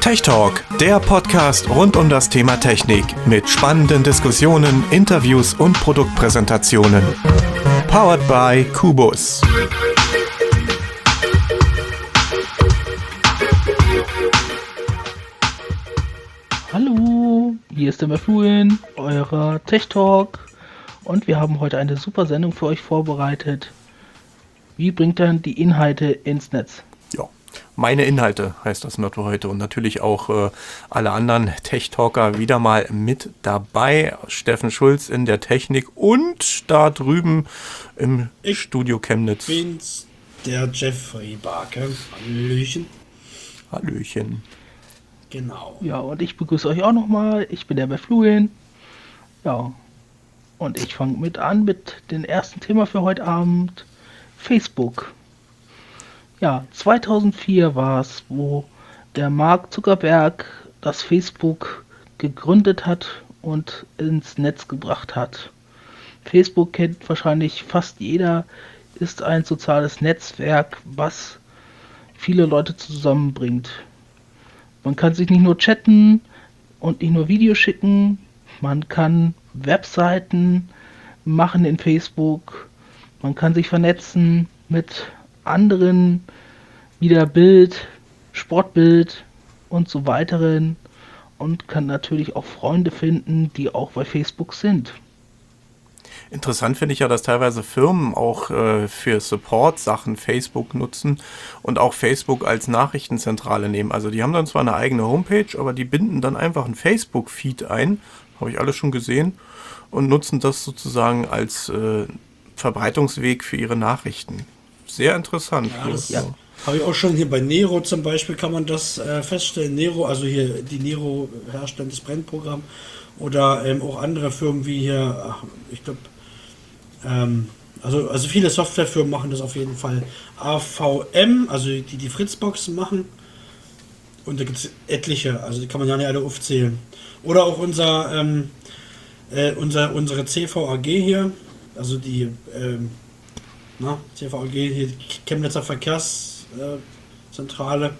Tech Talk, der Podcast rund um das Thema Technik mit spannenden Diskussionen, Interviews und Produktpräsentationen. Powered by Kubus. Hallo, hier ist der Mefluin, euer Tech Talk. Und wir haben heute eine super Sendung für euch vorbereitet. Wie bringt man die Inhalte ins Netz? Ja, meine Inhalte heißt das Motto heute und natürlich auch äh, alle anderen Tech-Talker wieder mal mit dabei. Steffen Schulz in der Technik und da drüben im ich Studio Chemnitz. Bin's, der Jeffrey Barker. Hallöchen. Hallöchen. Genau. Ja, und ich begrüße euch auch nochmal. Ich bin der Befluin. Ja. Und ich fange mit an mit dem ersten Thema für heute Abend. Facebook. Ja, 2004 war es, wo der Mark Zuckerberg das Facebook gegründet hat und ins Netz gebracht hat. Facebook kennt wahrscheinlich fast jeder, ist ein soziales Netzwerk, was viele Leute zusammenbringt. Man kann sich nicht nur chatten und nicht nur Videos schicken, man kann Webseiten machen in Facebook, man kann sich vernetzen mit anderen, wieder Bild, Sportbild und so weiteren und kann natürlich auch Freunde finden, die auch bei Facebook sind. Interessant finde ich ja, dass teilweise Firmen auch äh, für Support-Sachen Facebook nutzen und auch Facebook als Nachrichtenzentrale nehmen. Also die haben dann zwar eine eigene Homepage, aber die binden dann einfach ein Facebook-Feed ein, habe ich alles schon gesehen, und nutzen das sozusagen als äh, Verbreitungsweg für ihre Nachrichten. Sehr interessant. Ja, das ja. habe ich auch schon hier bei Nero zum Beispiel, kann man das äh, feststellen. Nero, also hier die Nero herstellendes Brennprogramm oder ähm, auch andere Firmen wie hier, ach, ich glaube, ähm, also, also viele Softwarefirmen machen das auf jeden Fall. AVM, also die die Fritzboxen machen. Und da gibt es etliche, also die kann man ja nicht alle aufzählen. Oder auch unser, ähm, äh, unser unsere CVAG hier, also die ähm, na, CVAG, hier Chemnitzer Verkehrszentrale,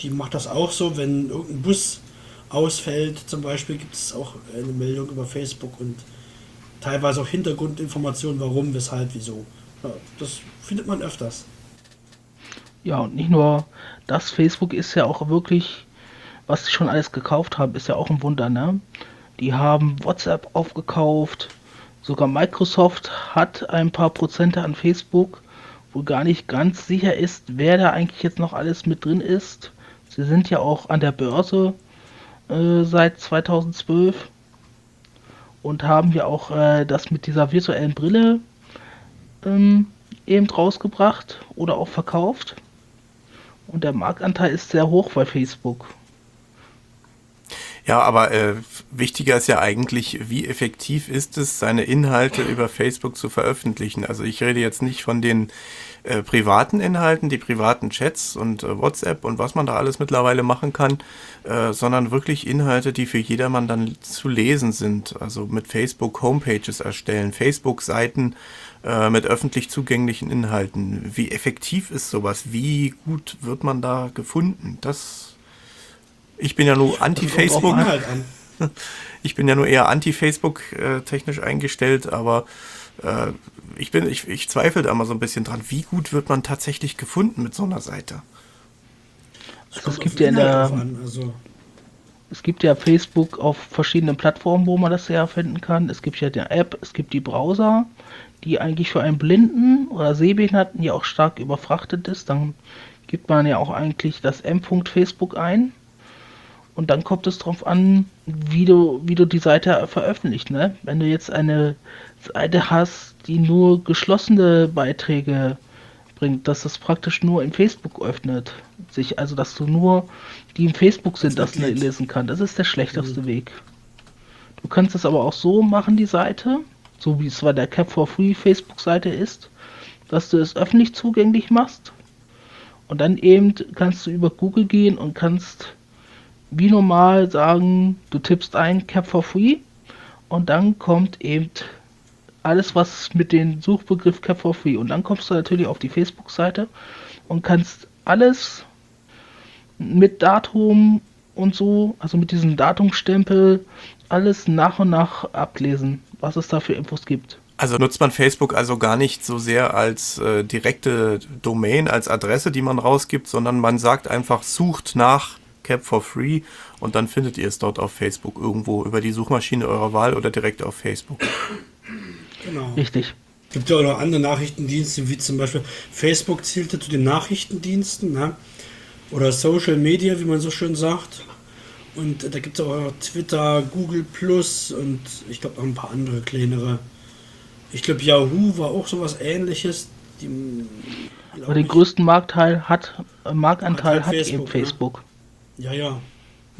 die macht das auch so, wenn irgendein Bus ausfällt, zum Beispiel gibt es auch eine Meldung über Facebook und teilweise auch Hintergrundinformationen, warum, weshalb, wieso. Ja, das findet man öfters. Ja, und nicht nur das, Facebook ist ja auch wirklich, was sie schon alles gekauft haben, ist ja auch ein Wunder, ne? Die haben WhatsApp aufgekauft, sogar Microsoft hat ein paar Prozente an Facebook, wo gar nicht ganz sicher ist, wer da eigentlich jetzt noch alles mit drin ist. Sie sind ja auch an der Börse äh, seit 2012 und haben ja auch äh, das mit dieser virtuellen Brille ähm, eben rausgebracht oder auch verkauft. Und der Marktanteil ist sehr hoch bei Facebook. Ja, aber äh, wichtiger ist ja eigentlich, wie effektiv ist es, seine Inhalte über Facebook zu veröffentlichen. Also ich rede jetzt nicht von den äh, privaten Inhalten, die privaten Chats und äh, WhatsApp und was man da alles mittlerweile machen kann, äh, sondern wirklich Inhalte, die für jedermann dann zu lesen sind. Also mit Facebook Homepages erstellen, Facebook-Seiten äh, mit öffentlich zugänglichen Inhalten. Wie effektiv ist sowas? Wie gut wird man da gefunden? Das ich bin ja nur anti-Facebook. Ich bin ja nur eher anti-Facebook äh, technisch eingestellt, aber äh, ich, bin, ich, ich zweifle da mal so ein bisschen dran. Wie gut wird man tatsächlich gefunden mit so einer Seite? Also es gibt ja in der, also. es gibt ja Facebook auf verschiedenen Plattformen, wo man das ja finden kann. Es gibt ja die App, es gibt die Browser, die eigentlich für einen Blinden oder Sehbehinderten ja auch stark überfrachtet ist. Dann gibt man ja auch eigentlich das M.Facebook ein. Und dann kommt es darauf an, wie du, wie du die Seite veröffentlicht. Ne? Wenn du jetzt eine Seite hast, die nur geschlossene Beiträge bringt, dass es praktisch nur in Facebook öffnet, sich, also dass du nur die im Facebook sind, das, das lesen kannst. Das ist der schlechteste mhm. Weg. Du kannst es aber auch so machen, die Seite, so wie es bei der Cap for Free Facebook-Seite ist, dass du es öffentlich zugänglich machst. Und dann eben kannst du über Google gehen und kannst wie normal sagen, du tippst ein Cap for Free und dann kommt eben alles was mit dem Suchbegriff Cap for Free. Und dann kommst du natürlich auf die Facebook-Seite und kannst alles mit Datum und so, also mit diesem Datumstempel, alles nach und nach ablesen, was es da für Infos gibt. Also nutzt man Facebook also gar nicht so sehr als äh, direkte Domain, als Adresse, die man rausgibt, sondern man sagt einfach, sucht nach Cap for Free und dann findet ihr es dort auf Facebook irgendwo über die Suchmaschine eurer Wahl oder direkt auf Facebook. Genau. Richtig. Es gibt ja auch noch andere Nachrichtendienste, wie zum Beispiel Facebook zählte zu den Nachrichtendiensten, ne? oder Social Media, wie man so schön sagt. Und da gibt es auch Twitter, Google Plus und ich glaube noch ein paar andere kleinere. Ich glaube, Yahoo war auch sowas ähnliches. Die, Aber den größten Marktteil hat, äh, Marktanteil hat, halt hat Facebook, eben Facebook. Ja, ja.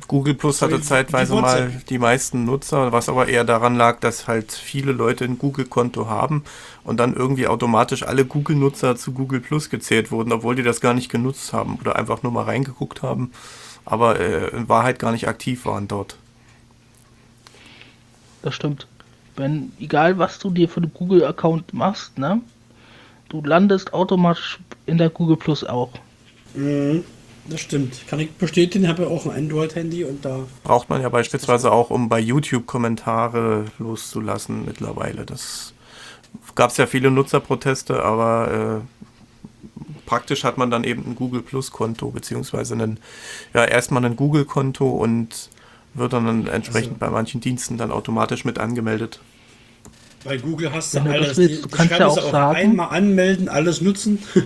Google Plus hatte zeitweise mal die meisten Nutzer, was aber eher daran lag, dass halt viele Leute ein Google-Konto haben und dann irgendwie automatisch alle Google-Nutzer zu Google Plus gezählt wurden, obwohl die das gar nicht genutzt haben oder einfach nur mal reingeguckt haben, aber äh, in Wahrheit gar nicht aktiv waren dort. Das stimmt. Wenn, egal was du dir für den Google-Account machst, ne, du landest automatisch in der Google Plus auch. Mhm. Das stimmt. Kann ich bestätigen, habe ja auch ein Android-Handy und da. Braucht man ja beispielsweise auch, um bei YouTube Kommentare loszulassen mittlerweile. Das gab es ja viele Nutzerproteste, aber äh, praktisch hat man dann eben ein Google Plus Konto, beziehungsweise einen, ja, erstmal ein Google Konto und wird dann entsprechend also, bei manchen Diensten dann automatisch mit angemeldet. Bei Google hast du alles. Willst, du kannst ja auch, auch sagen, einmal anmelden, alles nutzen.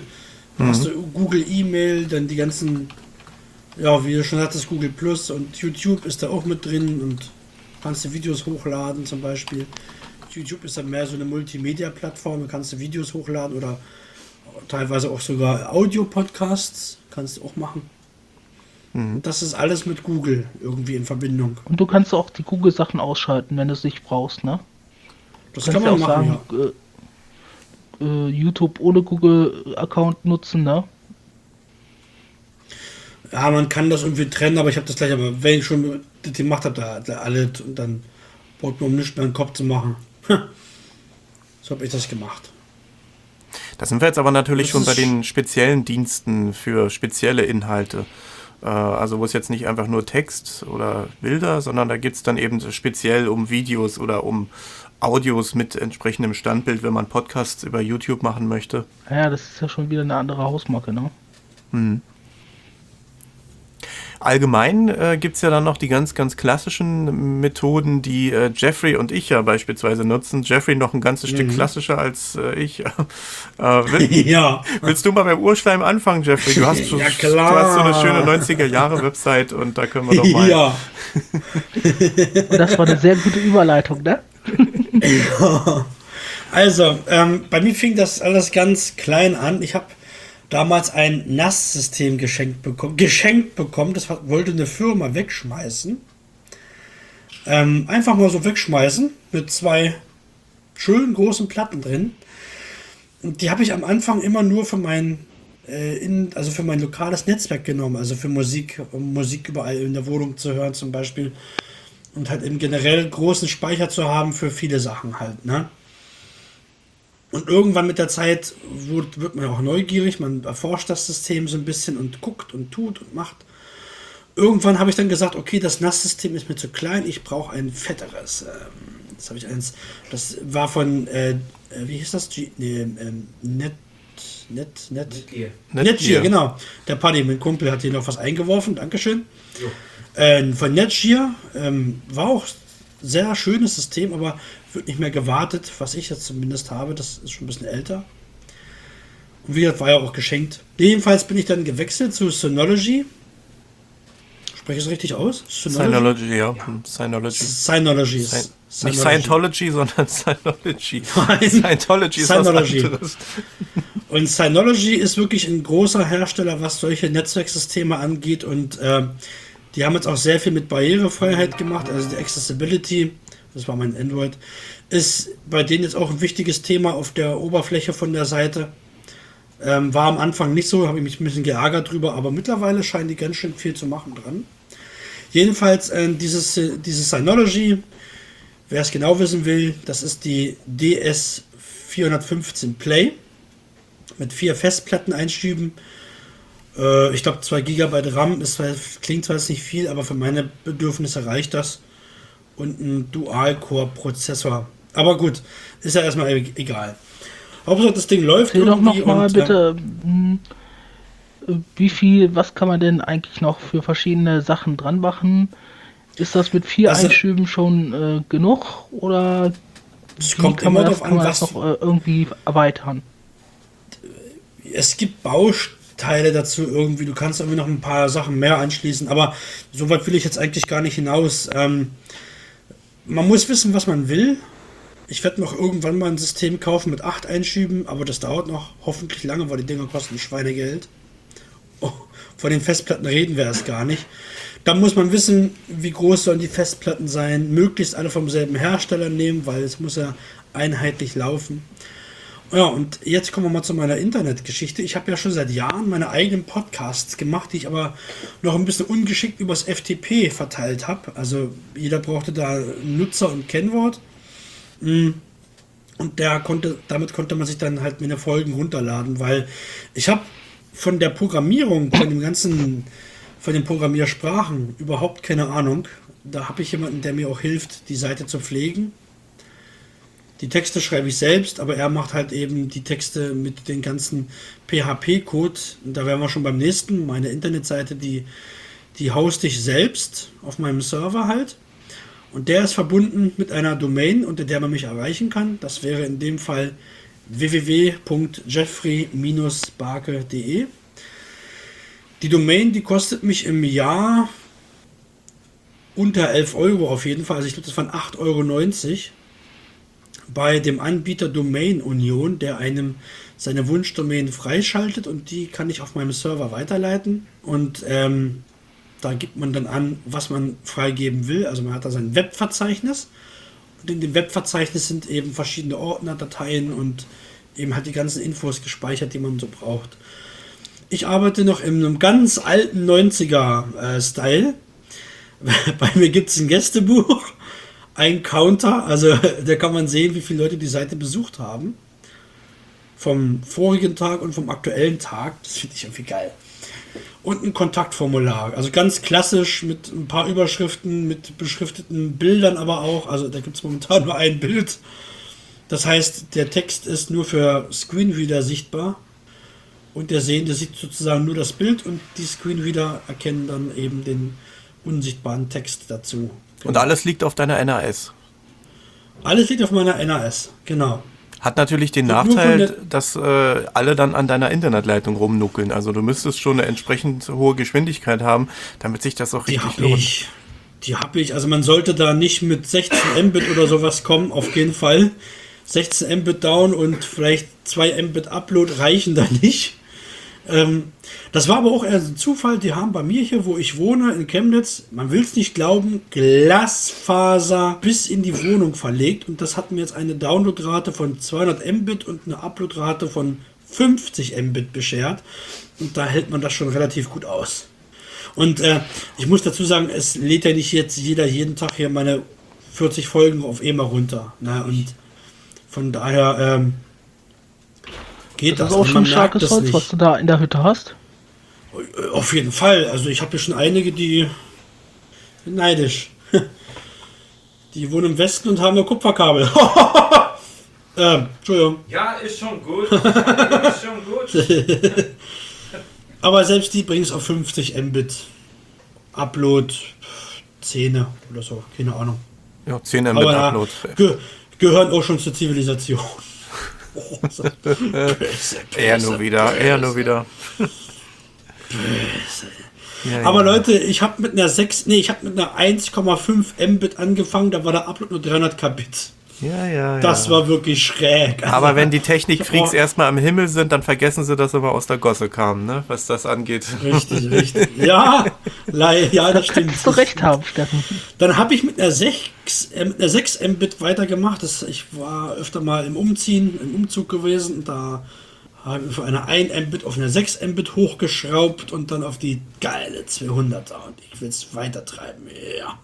mhm. hast du Google E-Mail, dann die ganzen, ja, wie du schon hattest, Google Plus und YouTube ist da auch mit drin und kannst du Videos hochladen zum Beispiel. YouTube ist dann mehr so eine Multimedia-Plattform, da kannst du Videos hochladen oder teilweise auch sogar Audio-Podcasts, kannst du auch machen. Mhm. Das ist alles mit Google irgendwie in Verbindung. Und du kannst auch die Google-Sachen ausschalten, wenn du es nicht brauchst, ne? Das kann man auch machen, sagen, ja. Äh, YouTube ohne Google-Account nutzen, ne? Ja, man kann das irgendwie trennen, aber ich habe das gleich, aber wenn ich schon das gemacht habe, da, da alle, und dann braucht man um nichts mehr den Kopf zu machen. so habe ich das gemacht. Da sind wir jetzt aber natürlich das schon bei den speziellen Diensten für spezielle Inhalte. Äh, also wo es jetzt nicht einfach nur Text oder Bilder, sondern da geht es dann eben speziell um Videos oder um Audios mit entsprechendem Standbild, wenn man Podcasts über YouTube machen möchte. Ja, das ist ja schon wieder eine andere Hausmarke, ne? Hm. Allgemein äh, gibt es ja dann noch die ganz, ganz klassischen Methoden, die äh, Jeffrey und ich ja beispielsweise nutzen. Jeffrey noch ein ganzes mhm. Stück klassischer als äh, ich. äh, will, ja. Willst du mal beim Urschleim anfangen, Jeffrey? Du hast, ja, klar. Du hast so eine schöne 90er-Jahre-Website und da können wir doch mal. Ja. und das war eine sehr gute Überleitung, ne? Also, ähm, bei mir fing das alles ganz klein an. Ich habe damals ein NAS-System geschenkt bekommen. Geschenkt bekommen, das wollte eine Firma wegschmeißen. Ähm, einfach mal so wegschmeißen mit zwei schönen großen Platten drin. Und die habe ich am Anfang immer nur für mein, äh, in, also für mein lokales Netzwerk genommen, also für Musik, um Musik überall in der Wohnung zu hören zum Beispiel. Und halt im generell großen Speicher zu haben für viele Sachen halt, ne? Und irgendwann mit der Zeit wird, wird man auch neugierig, man erforscht das System so ein bisschen und guckt und tut und macht. Irgendwann habe ich dann gesagt, okay, das NAS-System ist mir zu klein, ich brauche ein fetteres. Ähm, das habe ich eins, das war von, äh, äh wie hieß das? G nee, ähm, Net, Net, Net, Netgear. Netgear, genau. Der Paddy, mein Kumpel, hat hier noch was eingeworfen, Dankeschön. Äh, von Netgear ähm, war auch sehr schönes System, aber wird nicht mehr gewartet, was ich jetzt zumindest habe. Das ist schon ein bisschen älter. Und wie gesagt, war ja auch geschenkt. Jedenfalls bin ich dann gewechselt zu Synology. Spreche ich es richtig aus? Synology, Synology ja. Synology. Synology. Synology. Nicht Scientology, sondern Synology. Nein. Scientology ist Synology. was anderes. Und Synology ist wirklich ein großer Hersteller, was solche Netzwerksysteme angeht. Und äh, die haben jetzt auch sehr viel mit Barrierefreiheit gemacht, also die Accessibility das war mein Android, ist bei denen jetzt auch ein wichtiges Thema auf der Oberfläche von der Seite. Ähm, war am Anfang nicht so, habe ich mich ein bisschen geärgert drüber, aber mittlerweile scheinen die ganz schön viel zu machen dran. Jedenfalls äh, dieses, äh, dieses Synology Wer es genau wissen will, das ist die DS 415 Play mit vier Festplatteneinschüben. Äh, ich glaube 2 GB RAM ist, klingt zwar jetzt nicht viel, aber für meine Bedürfnisse reicht das. Und ein Dual-Core-Prozessor. Aber gut, ist ja erstmal e-, egal. Hauptsache das Ding läuft Erzähl doch noch mal bitte, ähm, wie viel, was kann man denn eigentlich noch für verschiedene Sachen dran machen? Ist das mit vier also, Einschüben schon äh, genug oder es kommt kann man das, kann man das noch äh, irgendwie erweitern? Es gibt Bausteine dazu irgendwie. Du kannst irgendwie noch ein paar Sachen mehr anschließen, aber so weit will ich jetzt eigentlich gar nicht hinaus. Ähm, man muss wissen, was man will. Ich werde noch irgendwann mal ein System kaufen mit acht Einschüben, aber das dauert noch hoffentlich lange, weil die Dinger kosten Schweinegeld. Oh, von den Festplatten reden wir erst gar nicht. Da muss man wissen, wie groß sollen die Festplatten sein. Möglichst alle vom selben Hersteller nehmen, weil es muss ja einheitlich laufen. Ja, und jetzt kommen wir mal zu meiner Internetgeschichte. Ich habe ja schon seit Jahren meine eigenen Podcasts gemacht, die ich aber noch ein bisschen ungeschickt übers FTP verteilt habe. Also jeder brauchte da Nutzer und Kennwort. Mm. Und der konnte, damit konnte man sich dann halt meine Folgen runterladen, weil ich habe von der Programmierung, von dem ganzen von den Programmiersprachen überhaupt keine Ahnung. Da habe ich jemanden, der mir auch hilft, die Seite zu pflegen. Die Texte schreibe ich selbst, aber er macht halt eben die Texte mit den ganzen PHP-Code. Da wären wir schon beim nächsten. Meine Internetseite, die, die hoste ich selbst auf meinem Server halt. Und der ist verbunden mit einer Domain, unter der man mich erreichen kann. Das wäre in dem Fall www.jeffrey-barke.de. Die Domain, die kostet mich im Jahr unter 11 Euro auf jeden Fall. Also ich glaube, das waren 8,90 Euro bei dem Anbieter Domain Union, der einem seine Wunschdomain freischaltet und die kann ich auf meinem Server weiterleiten. Und ähm, da gibt man dann an, was man freigeben will. Also man hat da sein Webverzeichnis. Und in dem Webverzeichnis sind eben verschiedene Ordner, Dateien und eben halt die ganzen Infos gespeichert, die man so braucht. Ich arbeite noch in einem ganz alten 90er-Style. Äh, Bei mir gibt es ein Gästebuch, ein Counter, also da kann man sehen, wie viele Leute die Seite besucht haben. Vom vorigen Tag und vom aktuellen Tag. Das finde ich irgendwie geil. Und ein Kontaktformular. Also ganz klassisch mit ein paar Überschriften, mit beschrifteten Bildern aber auch. Also da gibt es momentan nur ein Bild. Das heißt, der Text ist nur für Screenreader sichtbar. Und der Sehende sieht sozusagen nur das Bild und die Screenreader erkennen dann eben den unsichtbaren Text dazu. Und alles liegt auf deiner NAS. Alles liegt auf meiner NAS, genau. Hat natürlich den und Nachteil, dass äh, alle dann an deiner Internetleitung rumnuckeln. Also du müsstest schon eine entsprechend hohe Geschwindigkeit haben, damit sich das auch die richtig lohnt. Ich. Die habe ich. Also man sollte da nicht mit 16 Mbit oder sowas kommen, auf jeden Fall. 16 Mbit down und vielleicht 2 Mbit Upload reichen da nicht. Ähm, das war aber auch eher ein Zufall. Die haben bei mir hier, wo ich wohne, in Chemnitz, man will es nicht glauben, Glasfaser bis in die Wohnung verlegt. Und das hat mir jetzt eine Downloadrate von 200 Mbit und eine Uploadrate von 50 Mbit beschert. Und da hält man das schon relativ gut aus. Und äh, ich muss dazu sagen, es lädt ja nicht jetzt jeder jeden Tag hier meine 40 Folgen auf EMA runter. Ne? Und von daher ähm, geht das. Das ist auch schon starkes Holz, nicht. was du da in der Hütte hast. Auf jeden Fall. Also ich habe hier schon einige, die neidisch. Die wohnen im Westen und haben nur Kupferkabel. ähm, Entschuldigung. Ja, ist schon gut. ist schon gut. Aber selbst die bringen es auf 50 Mbit. Upload 10 oder so, keine Ahnung. Ja, 10 Mbit Aber, Upload. Ge gehören auch schon zur Zivilisation. Er nur wieder, er nur wieder. Ja, Aber ja. Leute, ich habe mit einer 6, nee, ich habe mit einer 1,5 Mbit angefangen, da war der Upload nur 300 Kbit. Ja, ja, Das ja. war wirklich schräg. Aber wenn die Technikfreaks erstmal am Himmel sind, dann vergessen sie, dass sie mal aus der Gosse kamen, ne? was das angeht. Richtig, richtig. Ja, ja das stimmt. Du recht haben, Steffen. Dann habe ich mit einer 6, äh, mit einer 6 Mbit weitergemacht. Das, ich war öfter mal im Umziehen, im Umzug gewesen. Und da habe ich von einer 1 Mbit auf eine 6 Mbit hochgeschraubt und dann auf die geile 200er. Und ich will es weiter treiben. Ja.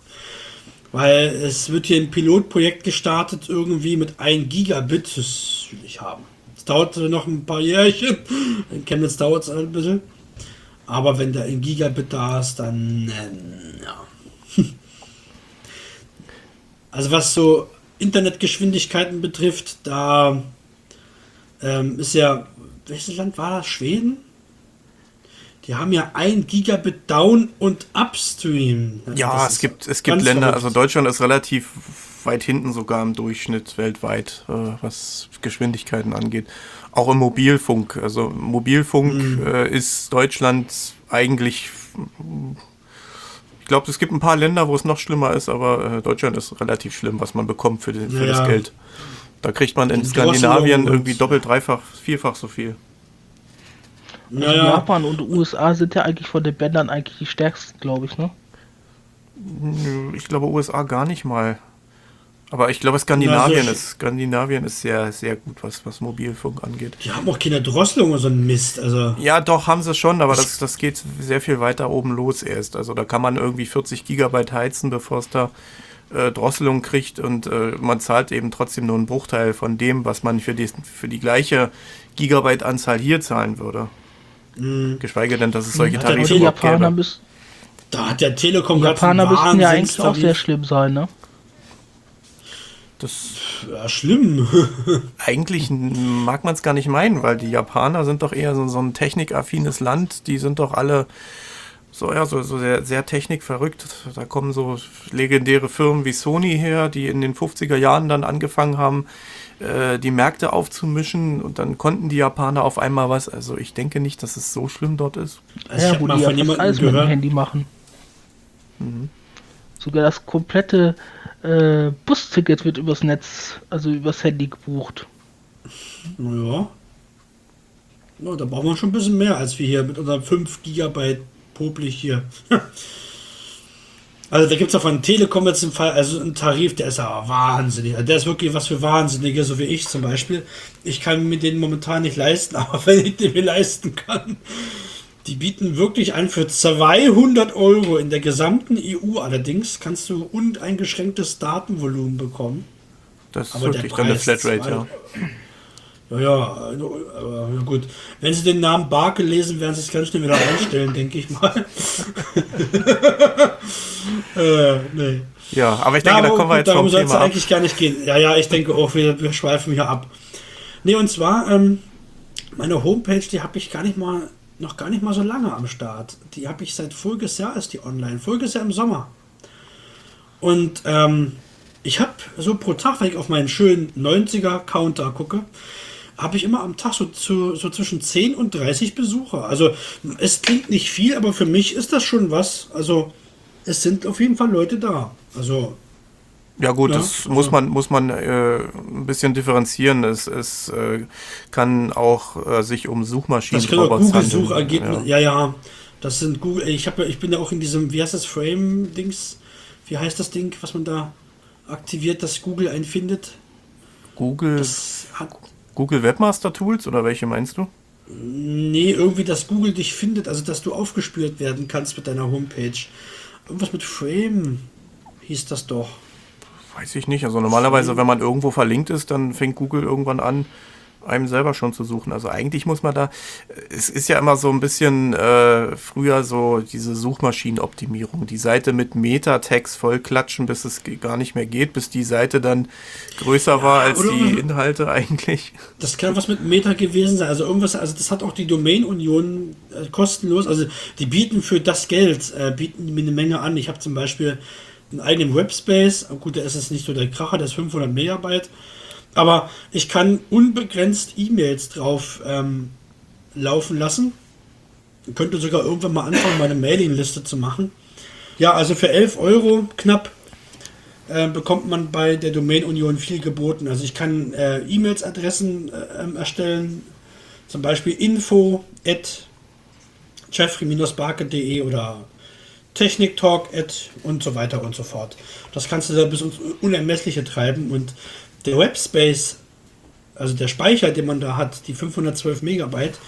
Weil es wird hier ein Pilotprojekt gestartet, irgendwie mit 1 Gigabit. Das will ich haben. Es dauert noch ein paar Jährchen. In Chemnitz dauert es ein bisschen. Aber wenn da ein Gigabit da ist, dann ähm, ja. Also was so Internetgeschwindigkeiten betrifft, da ähm, ist ja, welches Land war das? Schweden? Die haben ja ein Gigabit Down und Upstream. Ja, es gibt, es gibt Länder, verrückt. also Deutschland ist relativ weit hinten sogar im Durchschnitt weltweit, äh, was Geschwindigkeiten angeht. Auch im Mobilfunk. Also Mobilfunk mhm. äh, ist Deutschland eigentlich. Ich glaube, es gibt ein paar Länder, wo es noch schlimmer ist, aber äh, Deutschland ist relativ schlimm, was man bekommt für, den, für ja. das Geld. Da kriegt man in Skandinavien irgendwie doppelt, dreifach, vierfach so viel. Also naja. Japan und USA sind ja eigentlich von den Bändern eigentlich die stärksten, glaube ich, ne? Ich glaube USA gar nicht mal. Aber ich glaube, Skandinavien, ja, ist, Skandinavien ist sehr, sehr gut, was, was Mobilfunk angeht. Die haben auch keine Drosselung oder so ein Mist. Also. Ja, doch, haben sie schon, aber das, das geht sehr viel weiter oben los erst. Also da kann man irgendwie 40 Gigabyte heizen, bevor es da äh, Drosselung kriegt und äh, man zahlt eben trotzdem nur einen Bruchteil von dem, was man für die, für die gleiche Gigabyte-Anzahl hier zahlen würde. Mhm. Geschweige denn, dass es solche Tarife gibt. Da hat der Telekom gerade Japaner müssten ja eigentlich auch sehr schlimm sein, ne? Das ja, schlimm. eigentlich mag man es gar nicht meinen, weil die Japaner sind doch eher so, so ein technikaffines Land. Die sind doch alle so, ja, so, so sehr, sehr technikverrückt. Da kommen so legendäre Firmen wie Sony her, die in den 50er Jahren dann angefangen haben, äh, die Märkte aufzumischen und dann konnten die Japaner auf einmal was. Also ich denke nicht, dass es so schlimm dort ist. Also ja, wo die ja alles mit dem Handy machen. Mhm. Sogar das komplette äh, Busticket wird übers Netz, also übers Handy gebucht. Naja. Ja, da brauchen wir schon ein bisschen mehr als wir hier mit unseren 5 GB popelig hier. Also da gibt es auch von Telekom jetzt im Fall, also einen Tarif, der ist ja wahnsinnig. Also der ist wirklich was für Wahnsinnige, so wie ich zum Beispiel. Ich kann mir den momentan nicht leisten, aber wenn ich den mir leisten kann, die bieten wirklich an für 200 Euro in der gesamten EU allerdings kannst du uneingeschränktes Datenvolumen bekommen. Das ist aber wirklich dann eine Flatrate, ja. Ja, ja, aber ja, gut. Wenn Sie den Namen Barke lesen, werden Sie es ganz schnell wieder einstellen, denke ich mal. äh, nee. Ja, aber ich denke, ja, aber da kommen wir jetzt darum soll es eigentlich gar nicht gehen. Ja, ja, ich denke auch, wir, wir schweifen hier ab. Nee, und zwar, ähm, meine Homepage, die habe ich gar nicht mal, noch gar nicht mal so lange am Start. Die habe ich seit voriges Jahr ist die online. Voriges Jahr im Sommer. Und ähm, ich habe so pro Tag, wenn ich auf meinen schönen 90er-Counter gucke, habe ich immer am Tag so, zu, so zwischen 10 und 30 Besucher. Also es klingt nicht viel, aber für mich ist das schon was. Also es sind auf jeden Fall Leute da. Also ja gut, ja, das also muss man muss man äh, ein bisschen differenzieren. Es, es äh, kann auch äh, sich um Suchmaschinen das kann Google Suchergebnisse. Ja. ja. ja, das sind Google. Ich habe ich bin ja auch in diesem wie heißt das Frame Dings? Wie heißt das Ding, was man da aktiviert, dass Google einen findet? Google das hat, Google Webmaster Tools oder welche meinst du? Nee, irgendwie, dass Google dich findet, also dass du aufgespürt werden kannst mit deiner Homepage. Irgendwas mit Frame hieß das doch. Weiß ich nicht. Also normalerweise, wenn man irgendwo verlinkt ist, dann fängt Google irgendwann an, einem selber schon zu suchen. Also eigentlich muss man da, es ist ja immer so ein bisschen äh, früher so diese Suchmaschinenoptimierung, die Seite mit Meta-Tags voll klatschen, bis es gar nicht mehr geht, bis die Seite dann größer ja, war als die Inhalte eigentlich. Das kann was mit Meta gewesen sein. Also irgendwas, also das hat auch die Domain-Union äh, kostenlos, also die bieten für das Geld, äh, bieten mir eine Menge an. Ich habe zum Beispiel einen eigenen Webspace, gut, der ist jetzt nicht so der Kracher, der ist 500 Megabyte aber ich kann unbegrenzt E-Mails drauf ähm, laufen lassen. Ich könnte sogar irgendwann mal anfangen, meine Mailingliste zu machen. Ja, also für 11 Euro knapp äh, bekommt man bei der Domain Union viel geboten. Also ich kann äh, E-Mails-Adressen äh, ähm, erstellen, zum Beispiel info at jeffrey-barke.de oder techniktalk at und so weiter und so fort. Das kannst du da bis ins Unermessliche treiben und der Webspace, also der Speicher, den man da hat, die 512 Megabyte,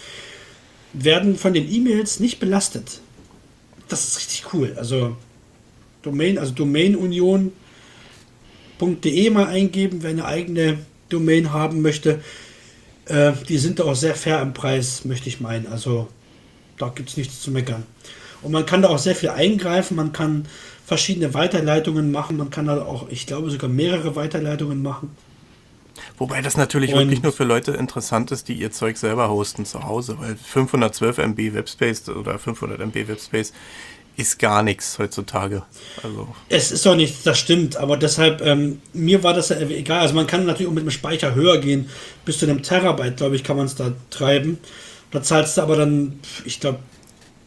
werden von den E-Mails nicht belastet. Das ist richtig cool. Also Domain, also Domain Union .de mal eingeben, wer eine eigene Domain haben möchte. Äh, die sind da auch sehr fair im Preis, möchte ich meinen. Also da gibt es nichts zu meckern. Und man kann da auch sehr viel eingreifen. Man kann verschiedene Weiterleitungen machen. Man kann da auch, ich glaube, sogar mehrere Weiterleitungen machen. Wobei das natürlich und wirklich nur für Leute interessant ist, die ihr Zeug selber hosten zu Hause, weil 512 MB Webspace oder 500 MB Webspace ist gar nichts heutzutage. Also. Es ist auch nichts, das stimmt, aber deshalb, ähm, mir war das ja egal. Also man kann natürlich auch mit dem Speicher höher gehen, bis zu einem Terabyte, glaube ich, kann man es da treiben. Da zahlst du aber dann, ich glaube,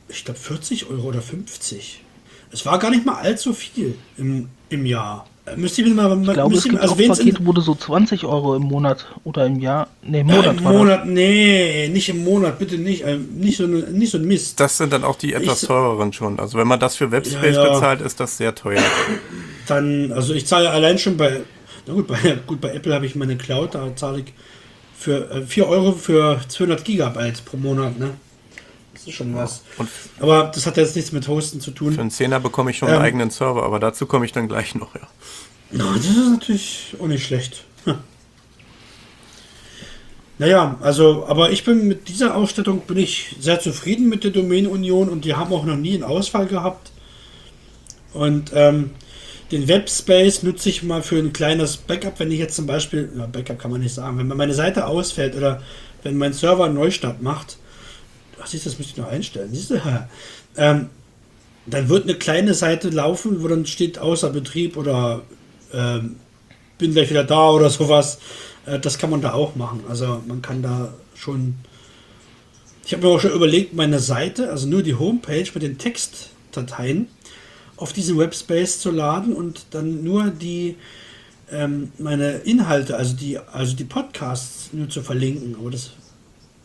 ich glaube 40 Euro oder 50. Es war gar nicht mal allzu viel im, im Jahr. Müsste ich mal, ich glaube, es gibt also auch Pakete, wo du so 20 Euro im Monat oder im Jahr, nee, im Monat ja, im Monat, nee, nicht im Monat, bitte nicht, äh, nicht so, nicht so ein Mist. Das sind dann auch die etwas ich, teureren schon. Also wenn man das für Webspace ja, ja. bezahlt, ist das sehr teuer. Dann, also ich zahle allein schon bei, na gut, bei, gut, bei Apple habe ich meine Cloud, da zahle ich für äh, 4 Euro für 200 Gigabyte pro Monat, ne? Das ist schon was. Und aber das hat jetzt nichts mit Hosten zu tun. Für einen Zehner bekomme ich schon ähm, einen eigenen Server, aber dazu komme ich dann gleich noch, ja. Na, das ist natürlich auch nicht schlecht. Hm. Naja, also, aber ich bin mit dieser Ausstattung bin ich sehr zufrieden mit der Domain Union und die haben auch noch nie einen Ausfall gehabt. Und ähm, den Webspace nutze ich mal für ein kleines Backup, wenn ich jetzt zum Beispiel, ja, Backup kann man nicht sagen, wenn meine Seite ausfällt oder wenn mein Server einen Neustart macht, ach siehst du, das müsste ich noch einstellen, siehst du, ähm, dann wird eine kleine Seite laufen, wo dann steht außer Betrieb oder ähm, bin gleich wieder da oder sowas. Äh, das kann man da auch machen. Also man kann da schon. Ich habe mir auch schon überlegt, meine Seite, also nur die Homepage mit den Textdateien, auf diesen Webspace zu laden und dann nur die ähm, meine Inhalte, also die, also die Podcasts nur zu verlinken. Aber das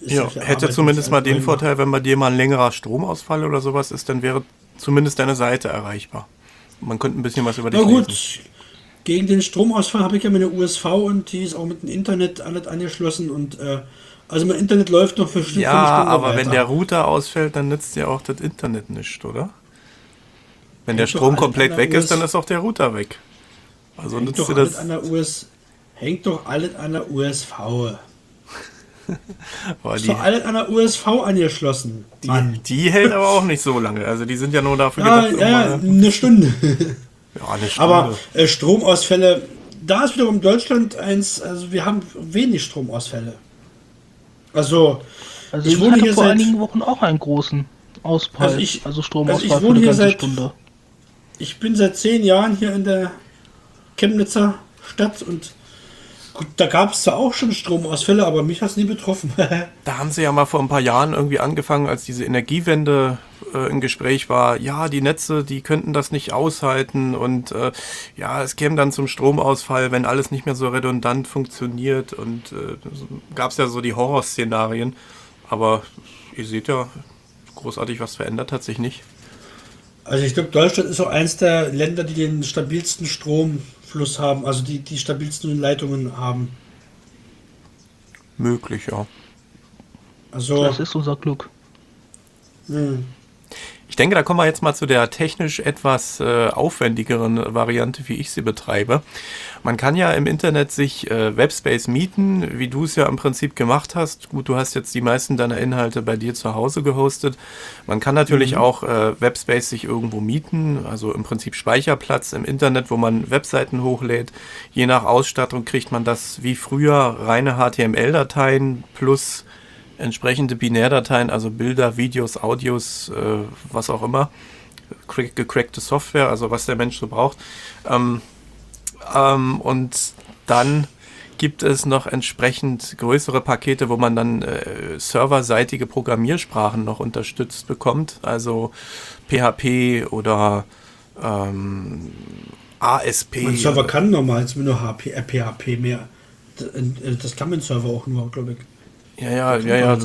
ja, hätte zumindest mal den Vorteil, wenn bei dir mal ein längerer Stromausfall oder sowas ist, dann wäre zumindest deine Seite erreichbar. Man könnte ein bisschen was über dich Na gut, lesen. gegen den Stromausfall habe ich ja meine USV und die ist auch mit dem Internet alles angeschlossen und äh, also mein Internet läuft noch für Stunden. Ja, aber weiter. wenn der Router ausfällt, dann nützt ja auch das Internet nicht, oder? Wenn hängt der Strom komplett weg ist, dann ist auch der Router weg. Also hängt nützt dir das. An der US, hängt doch alles an der USV. Boah, ist doch alles an der USV angeschlossen. Die, die, hält aber auch nicht so lange. Also die sind ja nur dafür ja, gedacht. Ja, um, eine Stunde. ja, eine Stunde. Aber äh, Stromausfälle, da ist wiederum Deutschland eins, also wir haben wenig Stromausfälle. Also, also ich, ich wohne hier vor seit, einigen Wochen auch einen großen Ausfall. Also, ich, also Stromausfall also ich wohne hier seit, Stunde. Ich bin seit zehn Jahren hier in der Chemnitzer Stadt und Gut, da gab es zwar auch schon Stromausfälle, aber mich hat es nie betroffen. da haben sie ja mal vor ein paar Jahren irgendwie angefangen, als diese Energiewende äh, im Gespräch war. Ja, die Netze, die könnten das nicht aushalten und äh, ja, es käme dann zum Stromausfall, wenn alles nicht mehr so redundant funktioniert und äh, gab es ja so die Horrorszenarien. Aber ihr seht ja, großartig was verändert hat sich nicht. Also ich glaube, Deutschland ist auch eins der Länder, die den stabilsten Strom Fluss haben, also die, die stabilsten Leitungen haben. Möglich, ja. Also, das ist unser Glück. Mh. Ich denke, da kommen wir jetzt mal zu der technisch etwas äh, aufwendigeren Variante, wie ich sie betreibe. Man kann ja im Internet sich äh, Webspace mieten, wie du es ja im Prinzip gemacht hast. Gut, du hast jetzt die meisten deiner Inhalte bei dir zu Hause gehostet. Man kann natürlich mhm. auch äh, Webspace sich irgendwo mieten, also im Prinzip Speicherplatz im Internet, wo man Webseiten hochlädt. Je nach Ausstattung kriegt man das wie früher reine HTML-Dateien plus entsprechende Binärdateien, also Bilder, Videos, Audios, äh, was auch immer, gecrackte Software, also was der Mensch so braucht. Ähm, ähm, und dann gibt es noch entsprechend größere Pakete, wo man dann äh, serverseitige Programmiersprachen noch unterstützt bekommt, also PHP oder ähm, ASP. Mein Server kann normal nur HP, äh, PHP mehr. Das kann mein Server auch nur, glaube ich. Ja, ja, ja, ja.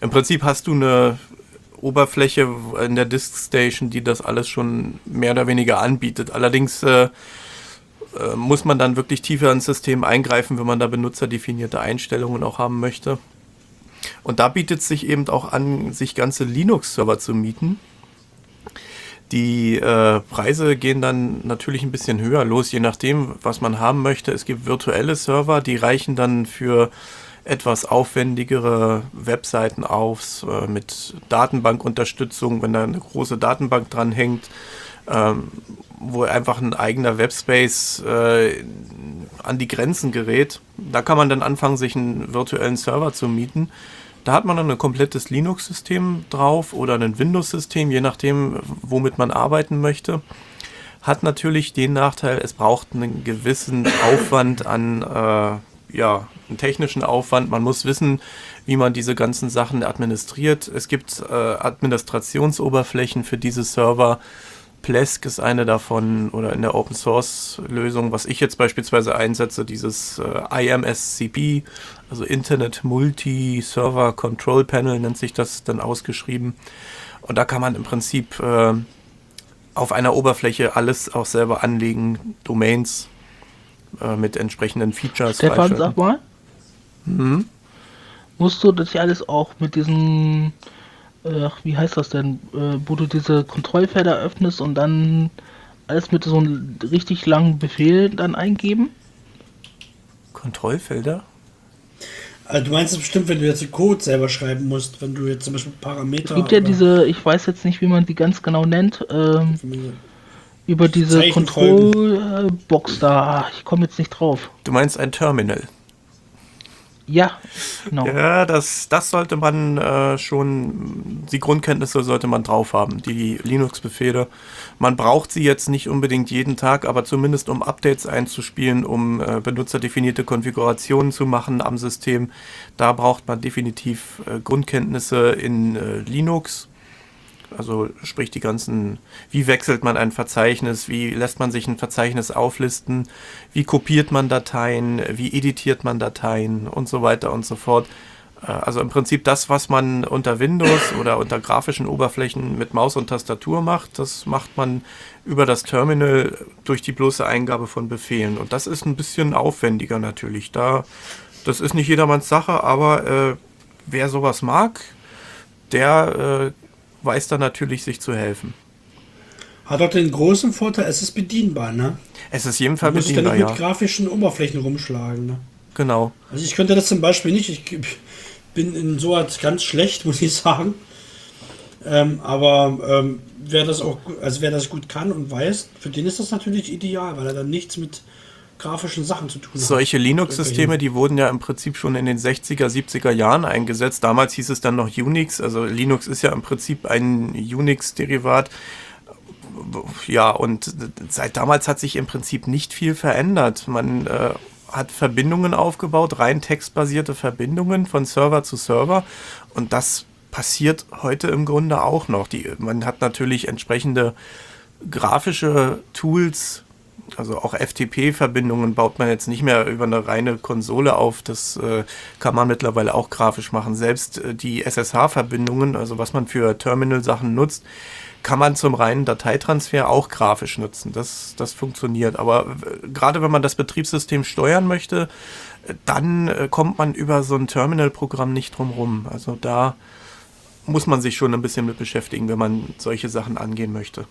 Im Prinzip hast du eine Oberfläche in der Disk Station, die das alles schon mehr oder weniger anbietet. Allerdings äh, äh, muss man dann wirklich tiefer ins System eingreifen, wenn man da benutzerdefinierte Einstellungen auch haben möchte. Und da bietet es sich eben auch an, sich ganze Linux-Server zu mieten. Die äh, Preise gehen dann natürlich ein bisschen höher los, je nachdem, was man haben möchte. Es gibt virtuelle Server, die reichen dann für etwas aufwendigere Webseiten auf, äh, mit Datenbankunterstützung, wenn da eine große Datenbank dran hängt, ähm, wo einfach ein eigener Webspace äh, an die Grenzen gerät. Da kann man dann anfangen, sich einen virtuellen Server zu mieten. Da hat man dann ein komplettes Linux-System drauf oder ein Windows-System, je nachdem, womit man arbeiten möchte. Hat natürlich den Nachteil, es braucht einen gewissen Aufwand an, äh, ja, einen technischen Aufwand. Man muss wissen, wie man diese ganzen Sachen administriert. Es gibt äh, Administrationsoberflächen für diese Server. Plesk ist eine davon oder in der Open Source Lösung, was ich jetzt beispielsweise einsetze, dieses äh, IMSCP, also Internet Multi Server Control Panel nennt sich das dann ausgeschrieben. Und da kann man im Prinzip äh, auf einer Oberfläche alles auch selber anlegen, Domains äh, mit entsprechenden Features. Stefan, sag mal. Mhm. Musst du das ja alles auch mit diesen äh, wie heißt das denn, äh, wo du diese Kontrollfelder öffnest und dann alles mit so einem richtig langen Befehl dann eingeben? Kontrollfelder? Also du meinst es bestimmt, wenn du jetzt den Code selber schreiben musst, wenn du jetzt zum Beispiel Parameter. Es gibt ja diese, ich weiß jetzt nicht, wie man die ganz genau nennt, ähm, über diese Kontrollbox da. Ich komme jetzt nicht drauf. Du meinst ein Terminal? Ja, genau. Ja, das, das sollte man äh, schon, die Grundkenntnisse sollte man drauf haben, die Linux-Befehle. Man braucht sie jetzt nicht unbedingt jeden Tag, aber zumindest um Updates einzuspielen, um äh, benutzerdefinierte Konfigurationen zu machen am System. Da braucht man definitiv äh, Grundkenntnisse in äh, Linux. Also sprich die ganzen, wie wechselt man ein Verzeichnis, wie lässt man sich ein Verzeichnis auflisten, wie kopiert man Dateien, wie editiert man Dateien und so weiter und so fort. Äh, also im Prinzip das, was man unter Windows oder unter grafischen Oberflächen mit Maus und Tastatur macht, das macht man über das Terminal durch die bloße Eingabe von Befehlen. Und das ist ein bisschen aufwendiger natürlich. Da, das ist nicht jedermanns Sache, aber äh, wer sowas mag, der äh, weiß dann natürlich, sich zu helfen. Hat auch den großen Vorteil, es ist bedienbar, ne? Es ist jedenfalls bedienbar. Du musst ja nicht mit grafischen Oberflächen rumschlagen, ne? Genau. Also ich könnte das zum Beispiel nicht. Ich bin in so etwas ganz schlecht, muss ich sagen. Ähm, aber ähm, wer das auch, also wer das gut kann und weiß, für den ist das natürlich ideal, weil er dann nichts mit grafischen Sachen zu tun hat. Solche Linux-Systeme, die wurden ja im Prinzip schon in den 60er, 70er Jahren eingesetzt. Damals hieß es dann noch Unix. Also Linux ist ja im Prinzip ein Unix-Derivat. Ja, und seit damals hat sich im Prinzip nicht viel verändert. Man äh, hat Verbindungen aufgebaut, rein textbasierte Verbindungen von Server zu Server. Und das passiert heute im Grunde auch noch. Die, man hat natürlich entsprechende grafische Tools, also auch FTP-Verbindungen baut man jetzt nicht mehr über eine reine Konsole auf. Das äh, kann man mittlerweile auch grafisch machen. Selbst äh, die SSH-Verbindungen, also was man für Terminal-Sachen nutzt, kann man zum reinen Dateitransfer auch grafisch nutzen. Das, das funktioniert. Aber gerade wenn man das Betriebssystem steuern möchte, dann äh, kommt man über so ein Terminal-Programm nicht drum rum. Also da muss man sich schon ein bisschen mit beschäftigen, wenn man solche Sachen angehen möchte.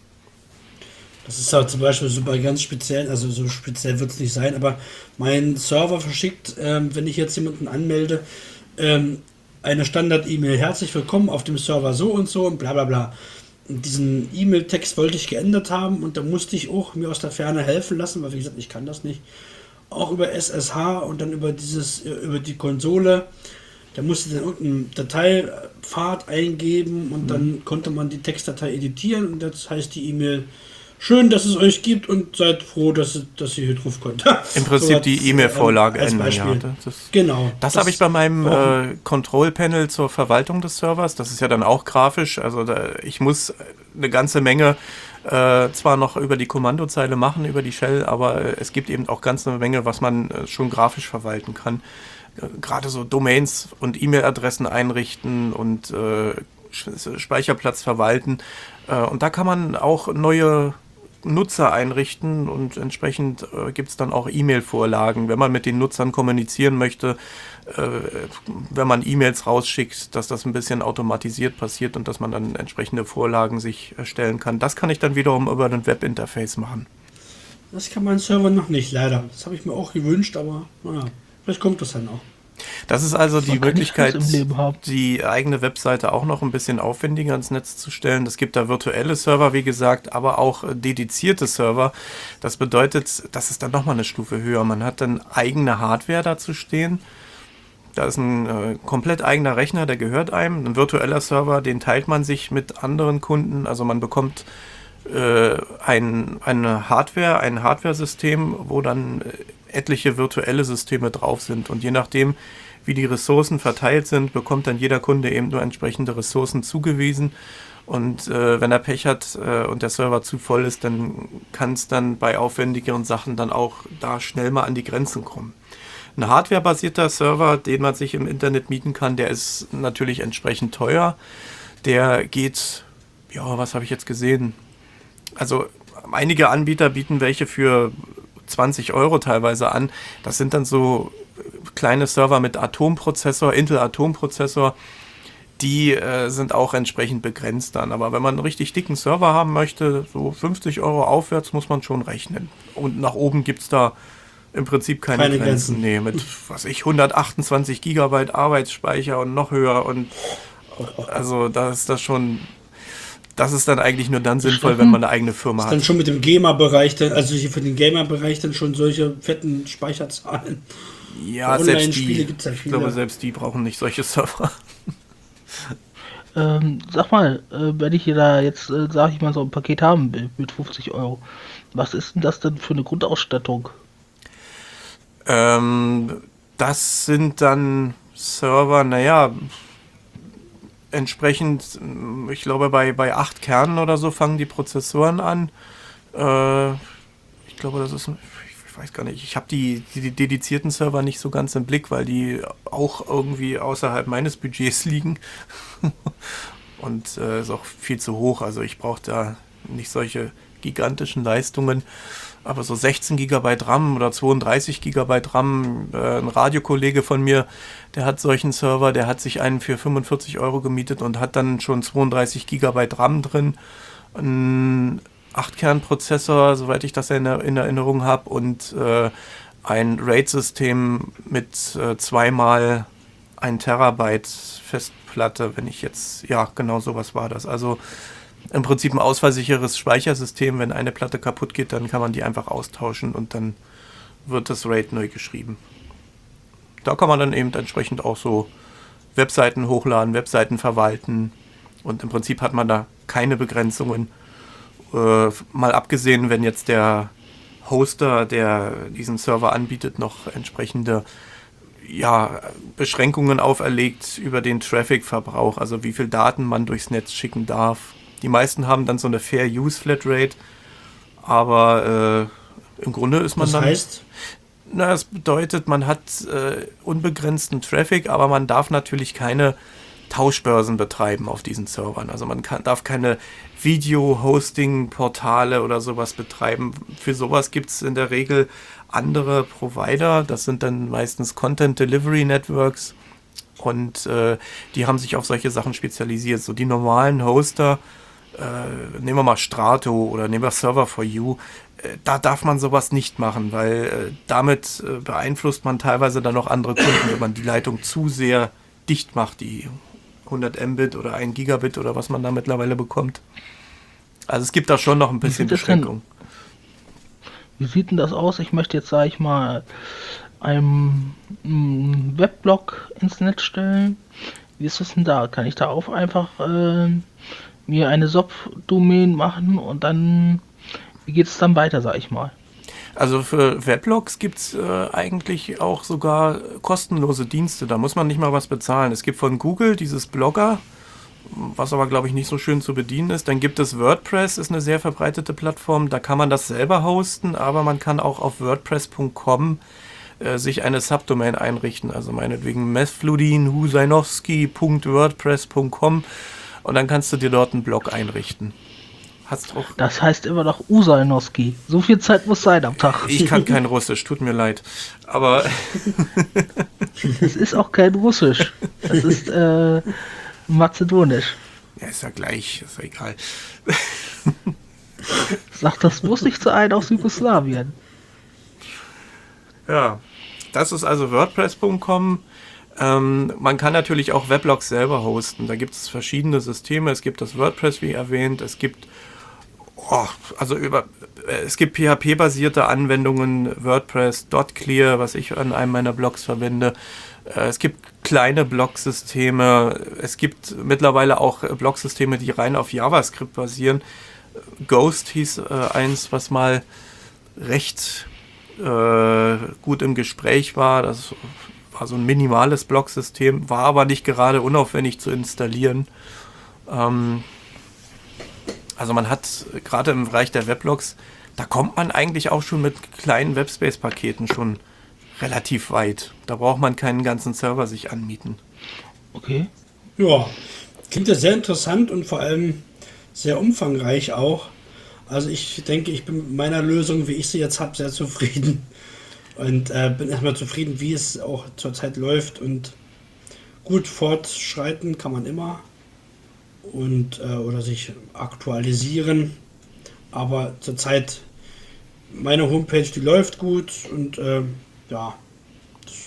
Das ist halt zum Beispiel so bei ganz speziellen, also so speziell wird es nicht sein, aber mein Server verschickt, ähm, wenn ich jetzt jemanden anmelde, ähm, eine Standard-E-Mail, herzlich willkommen auf dem Server so und so und bla bla bla. Und diesen E-Mail-Text wollte ich geändert haben und da musste ich auch mir aus der Ferne helfen lassen, weil wie gesagt, ich kann das nicht. Auch über SSH und dann über dieses, über die Konsole. Da musste dann irgendeinen Dateipfad eingeben und mhm. dann konnte man die Textdatei editieren und das heißt die E-Mail Schön, dass es euch gibt und seid froh, dass, dass ihr hier drauf könnt. Im Prinzip so die E-Mail-Vorlage ähm, ändern. Ja, das, genau. Das, das habe ich bei meinem äh, Control-Panel zur Verwaltung des Servers. Das ist ja dann auch grafisch. Also da, ich muss eine ganze Menge äh, zwar noch über die Kommandozeile machen, über die Shell, aber äh, es gibt eben auch ganz eine Menge, was man äh, schon grafisch verwalten kann. Äh, gerade so Domains und E-Mail-Adressen einrichten und äh, Speicherplatz verwalten. und da kann man auch neue Nutzer einrichten und entsprechend äh, gibt es dann auch E-Mail-Vorlagen, wenn man mit den Nutzern kommunizieren möchte, äh, wenn man E-Mails rausschickt, dass das ein bisschen automatisiert passiert und dass man dann entsprechende Vorlagen sich erstellen kann. Das kann ich dann wiederum über ein Webinterface machen. Das kann mein Server noch nicht, leider. Das habe ich mir auch gewünscht, aber naja, vielleicht kommt das dann auch. Das ist also die Möglichkeit, die eigene Webseite auch noch ein bisschen aufwendiger ins Netz zu stellen. Es gibt da virtuelle Server, wie gesagt, aber auch äh, dedizierte Server. Das bedeutet, das ist dann nochmal eine Stufe höher. Man hat dann eigene Hardware dazu stehen. Da ist ein äh, komplett eigener Rechner, der gehört einem. Ein virtueller Server, den teilt man sich mit anderen Kunden. Also man bekommt äh, ein, eine Hardware, ein Hardware-System, wo dann äh, etliche virtuelle Systeme drauf sind. Und je nachdem, wie die Ressourcen verteilt sind, bekommt dann jeder Kunde eben nur entsprechende Ressourcen zugewiesen. Und äh, wenn er Pech hat äh, und der Server zu voll ist, dann kann es dann bei aufwendigeren Sachen dann auch da schnell mal an die Grenzen kommen. Ein hardwarebasierter Server, den man sich im Internet mieten kann, der ist natürlich entsprechend teuer. Der geht, ja, was habe ich jetzt gesehen? Also einige Anbieter bieten welche für 20 Euro teilweise an. Das sind dann so kleine Server mit Atomprozessor, Intel Atomprozessor. Die äh, sind auch entsprechend begrenzt dann. Aber wenn man einen richtig dicken Server haben möchte, so 50 Euro aufwärts, muss man schon rechnen. Und nach oben gibt es da im Prinzip keine, keine Grenzen. Grenzen. Nee, mit was ich 128 Gigabyte Arbeitsspeicher und noch höher und also da ist das schon das ist dann eigentlich nur dann sinnvoll, wenn man eine eigene Firma ist hat. Dann schon mit dem Gamer-Bereich, also für den Gamer-Bereich dann schon solche fetten Speicherzahlen. Ja, selbst die, gibt's ja viele. ich glaube, selbst die brauchen nicht solche Server. Ähm, sag mal, äh, wenn ich hier da jetzt, äh, sag ich mal, so ein Paket haben will mit 50 Euro, was ist denn das denn für eine Grundausstattung? Ähm, das sind dann Server, naja, entsprechend, ich glaube, bei, bei acht Kernen oder so fangen die Prozessoren an. Äh, ich glaube, das ist, ich weiß gar nicht, ich habe die, die, die, dedizierten Server nicht so ganz im Blick, weil die auch irgendwie außerhalb meines Budgets liegen. Und äh, ist auch viel zu hoch. Also ich brauche da nicht solche gigantischen Leistungen aber so 16 GB RAM oder 32 GB RAM, äh, ein Radiokollege von mir, der hat solchen Server, der hat sich einen für 45 Euro gemietet und hat dann schon 32 GB RAM drin, ein 8-Kern-Prozessor, soweit ich das in, in Erinnerung habe, und äh, ein RAID-System mit äh, zweimal 1 Terabyte Festplatte, wenn ich jetzt, ja, genau sowas war das. Also im Prinzip ein ausfallsicheres Speichersystem. Wenn eine Platte kaputt geht, dann kann man die einfach austauschen und dann wird das RAID neu geschrieben. Da kann man dann eben entsprechend auch so Webseiten hochladen, Webseiten verwalten und im Prinzip hat man da keine Begrenzungen. Äh, mal abgesehen, wenn jetzt der Hoster, der diesen Server anbietet, noch entsprechende ja, Beschränkungen auferlegt über den Traffic-Verbrauch, also wie viel Daten man durchs Netz schicken darf die meisten haben dann so eine Fair Use Flatrate, aber äh, im Grunde ist man das dann. Das heißt? Na, das bedeutet, man hat äh, unbegrenzten Traffic, aber man darf natürlich keine Tauschbörsen betreiben auf diesen Servern. Also man kann, darf keine Video-Hosting-Portale oder sowas betreiben. Für sowas gibt es in der Regel andere Provider. Das sind dann meistens Content Delivery Networks. Und äh, die haben sich auf solche Sachen spezialisiert. So die normalen Hoster äh, nehmen wir mal Strato oder nehmen wir Server for You, äh, da darf man sowas nicht machen, weil äh, damit äh, beeinflusst man teilweise dann noch andere Kunden, wenn man die Leitung zu sehr dicht macht, die 100 Mbit oder 1 Gigabit oder was man da mittlerweile bekommt. Also es gibt da schon noch ein bisschen Beschränkung. Wie sieht denn das aus? Ich möchte jetzt, sage ich mal, einen Weblog ins Netz stellen. Wie ist das denn da? Kann ich da auch einfach äh, mir eine SOP-Domain machen und dann, geht es dann weiter, sag ich mal? Also für Weblogs gibt es äh, eigentlich auch sogar kostenlose Dienste. Da muss man nicht mal was bezahlen. Es gibt von Google dieses Blogger, was aber glaube ich nicht so schön zu bedienen ist. Dann gibt es WordPress, ist eine sehr verbreitete Plattform. Da kann man das selber hosten, aber man kann auch auf WordPress.com äh, sich eine Subdomain einrichten. Also meinetwegen methfludin.husainowski.wordpress.com und dann kannst du dir dort einen Blog einrichten. Hast auch. Das heißt immer noch Usalnowski. So viel Zeit muss sein am Tag. Ich kann kein Russisch, tut mir leid. Aber. es ist auch kein Russisch. Das ist äh, Mazedonisch. Ja, ist ja gleich, ist ja egal. Sagt das muss nicht zu einem aus Jugoslawien. Ja, das ist also WordPress.com. Ähm, man kann natürlich auch Weblogs selber hosten. Da gibt es verschiedene Systeme. Es gibt das WordPress, wie erwähnt. Es gibt oh, also über äh, es gibt PHP-basierte Anwendungen, WordPress, .clear, was ich an einem meiner Blogs verwende. Äh, es gibt kleine Blogsysteme. Es gibt mittlerweile auch Blogsysteme, die rein auf JavaScript basieren. Ghost hieß äh, eins, was mal recht äh, gut im Gespräch war. Das war so ein minimales Blogsystem, war aber nicht gerade unaufwendig zu installieren. Ähm, also man hat gerade im Bereich der Weblogs, da kommt man eigentlich auch schon mit kleinen Webspace-Paketen schon relativ weit. Da braucht man keinen ganzen Server sich anmieten. Okay. Ja, klingt ja sehr interessant und vor allem sehr umfangreich auch. Also ich denke, ich bin mit meiner Lösung, wie ich sie jetzt habe, sehr zufrieden. Und äh, bin erstmal zufrieden, wie es auch zurzeit läuft. Und gut fortschreiten kann man immer. Und, äh, oder sich aktualisieren. Aber zurzeit meine Homepage, die läuft gut. Und äh, ja,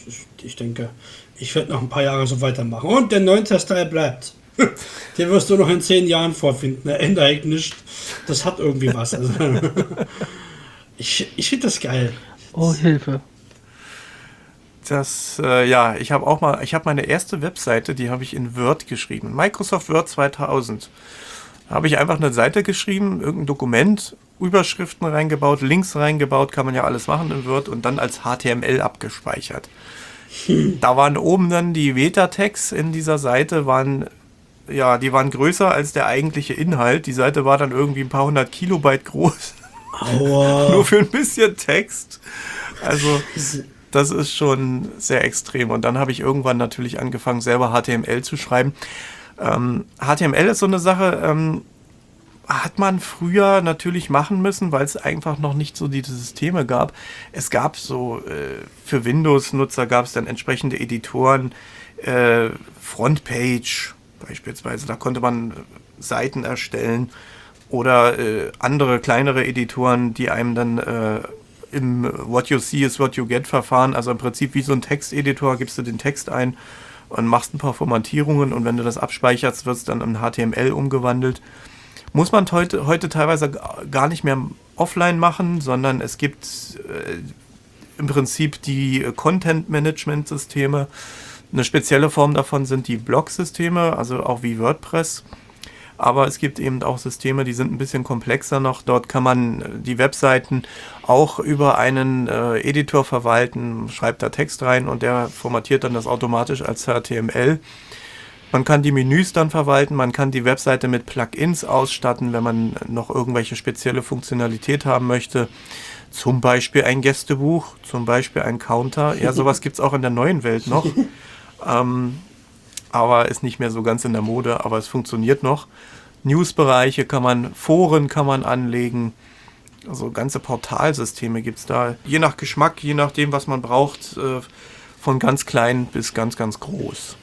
ist, ich denke, ich werde noch ein paar Jahre so weitermachen. Und der 9. Style bleibt. Den wirst du noch in zehn Jahren vorfinden. Er ändert eigentlich nicht. Das hat irgendwie was. Also, ich ich finde das geil. Oh, Hilfe. Das, äh, ja, ich habe auch mal, ich habe meine erste Webseite, die habe ich in Word geschrieben. Microsoft Word 2000. Da habe ich einfach eine Seite geschrieben, irgendein Dokument, Überschriften reingebaut, Links reingebaut, kann man ja alles machen in Word und dann als HTML abgespeichert. Da waren oben dann die Meta-Tags in dieser Seite, waren ja, die waren größer als der eigentliche Inhalt. Die Seite war dann irgendwie ein paar hundert Kilobyte groß. Aua. Nur für ein bisschen Text. Also, das ist schon sehr extrem. Und dann habe ich irgendwann natürlich angefangen, selber HTML zu schreiben. Ähm, HTML ist so eine Sache, ähm, hat man früher natürlich machen müssen, weil es einfach noch nicht so diese Systeme gab. Es gab so, äh, für Windows-Nutzer gab es dann entsprechende Editoren, äh, Frontpage, beispielsweise. Da konnte man Seiten erstellen oder äh, andere kleinere Editoren, die einem dann äh, im What You See is What You Get Verfahren, also im Prinzip wie so ein Texteditor, gibst du den Text ein und machst ein paar Formatierungen und wenn du das abspeicherst, wird es dann in HTML umgewandelt. Muss man heute, heute teilweise gar nicht mehr offline machen, sondern es gibt äh, im Prinzip die Content Management Systeme, eine spezielle Form davon sind die Blog-Systeme, also auch wie WordPress. Aber es gibt eben auch Systeme, die sind ein bisschen komplexer noch. Dort kann man die Webseiten auch über einen äh, Editor verwalten, schreibt da Text rein und der formatiert dann das automatisch als HTML. Man kann die Menüs dann verwalten, man kann die Webseite mit Plugins ausstatten, wenn man noch irgendwelche spezielle Funktionalität haben möchte. Zum Beispiel ein Gästebuch, zum Beispiel ein Counter. Ja, sowas gibt es auch in der neuen Welt noch. Ähm, aber ist nicht mehr so ganz in der Mode, aber es funktioniert noch. Newsbereiche kann man, Foren kann man anlegen. Also ganze Portalsysteme gibt es da. Je nach Geschmack, je nachdem, was man braucht, äh, von ganz klein bis ganz, ganz groß.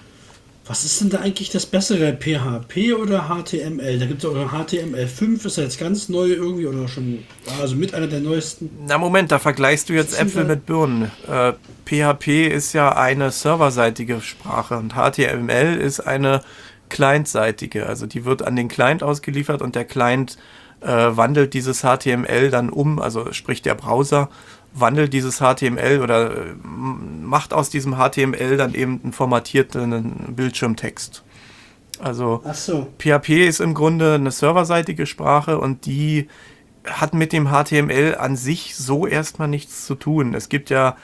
Was ist denn da eigentlich das bessere, PHP oder HTML? Da gibt es auch HTML5, ist ja jetzt ganz neu irgendwie oder schon, also mit einer der neuesten. Na Moment, da vergleichst du jetzt Äpfel mit Birnen. Äh, PHP ist ja eine serverseitige Sprache und HTML ist eine clientseitige. Also die wird an den Client ausgeliefert und der Client äh, wandelt dieses HTML dann um, also sprich der Browser wandelt dieses HTML oder äh, macht aus diesem HTML dann eben einen formatierten Bildschirmtext. Also so. PHP ist im Grunde eine serverseitige Sprache und die hat mit dem HTML an sich so erstmal nichts zu tun. Es gibt ja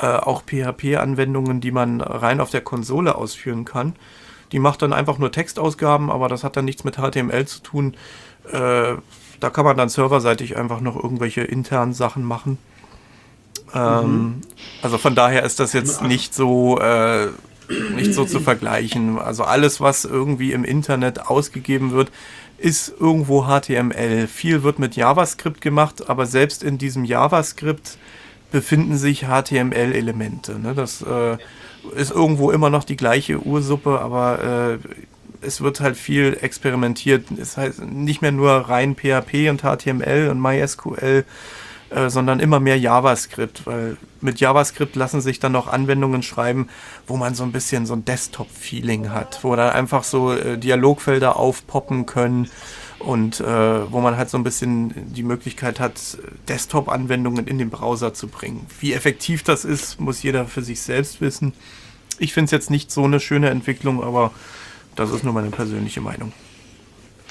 äh, auch PHP-Anwendungen, die man rein auf der Konsole ausführen kann. Die macht dann einfach nur Textausgaben, aber das hat dann nichts mit HTML zu tun. Äh, da kann man dann serverseitig einfach noch irgendwelche internen Sachen machen. Ähm, mhm. Also von daher ist das jetzt nicht so äh, nicht so zu vergleichen. Also alles, was irgendwie im Internet ausgegeben wird, ist irgendwo HTML. Viel wird mit JavaScript gemacht, aber selbst in diesem JavaScript befinden sich HTML-Elemente. Ne? Das äh, ist irgendwo immer noch die gleiche Ursuppe, aber äh, es wird halt viel experimentiert. Es heißt nicht mehr nur rein PHP und HTML und MySQL, äh, sondern immer mehr JavaScript, weil mit JavaScript lassen sich dann noch Anwendungen schreiben, wo man so ein bisschen so ein Desktop-Feeling hat, wo dann einfach so äh, Dialogfelder aufpoppen können und äh, wo man halt so ein bisschen die Möglichkeit hat, Desktop-Anwendungen in den Browser zu bringen. Wie effektiv das ist, muss jeder für sich selbst wissen. Ich finde es jetzt nicht so eine schöne Entwicklung, aber das ist nur meine persönliche Meinung.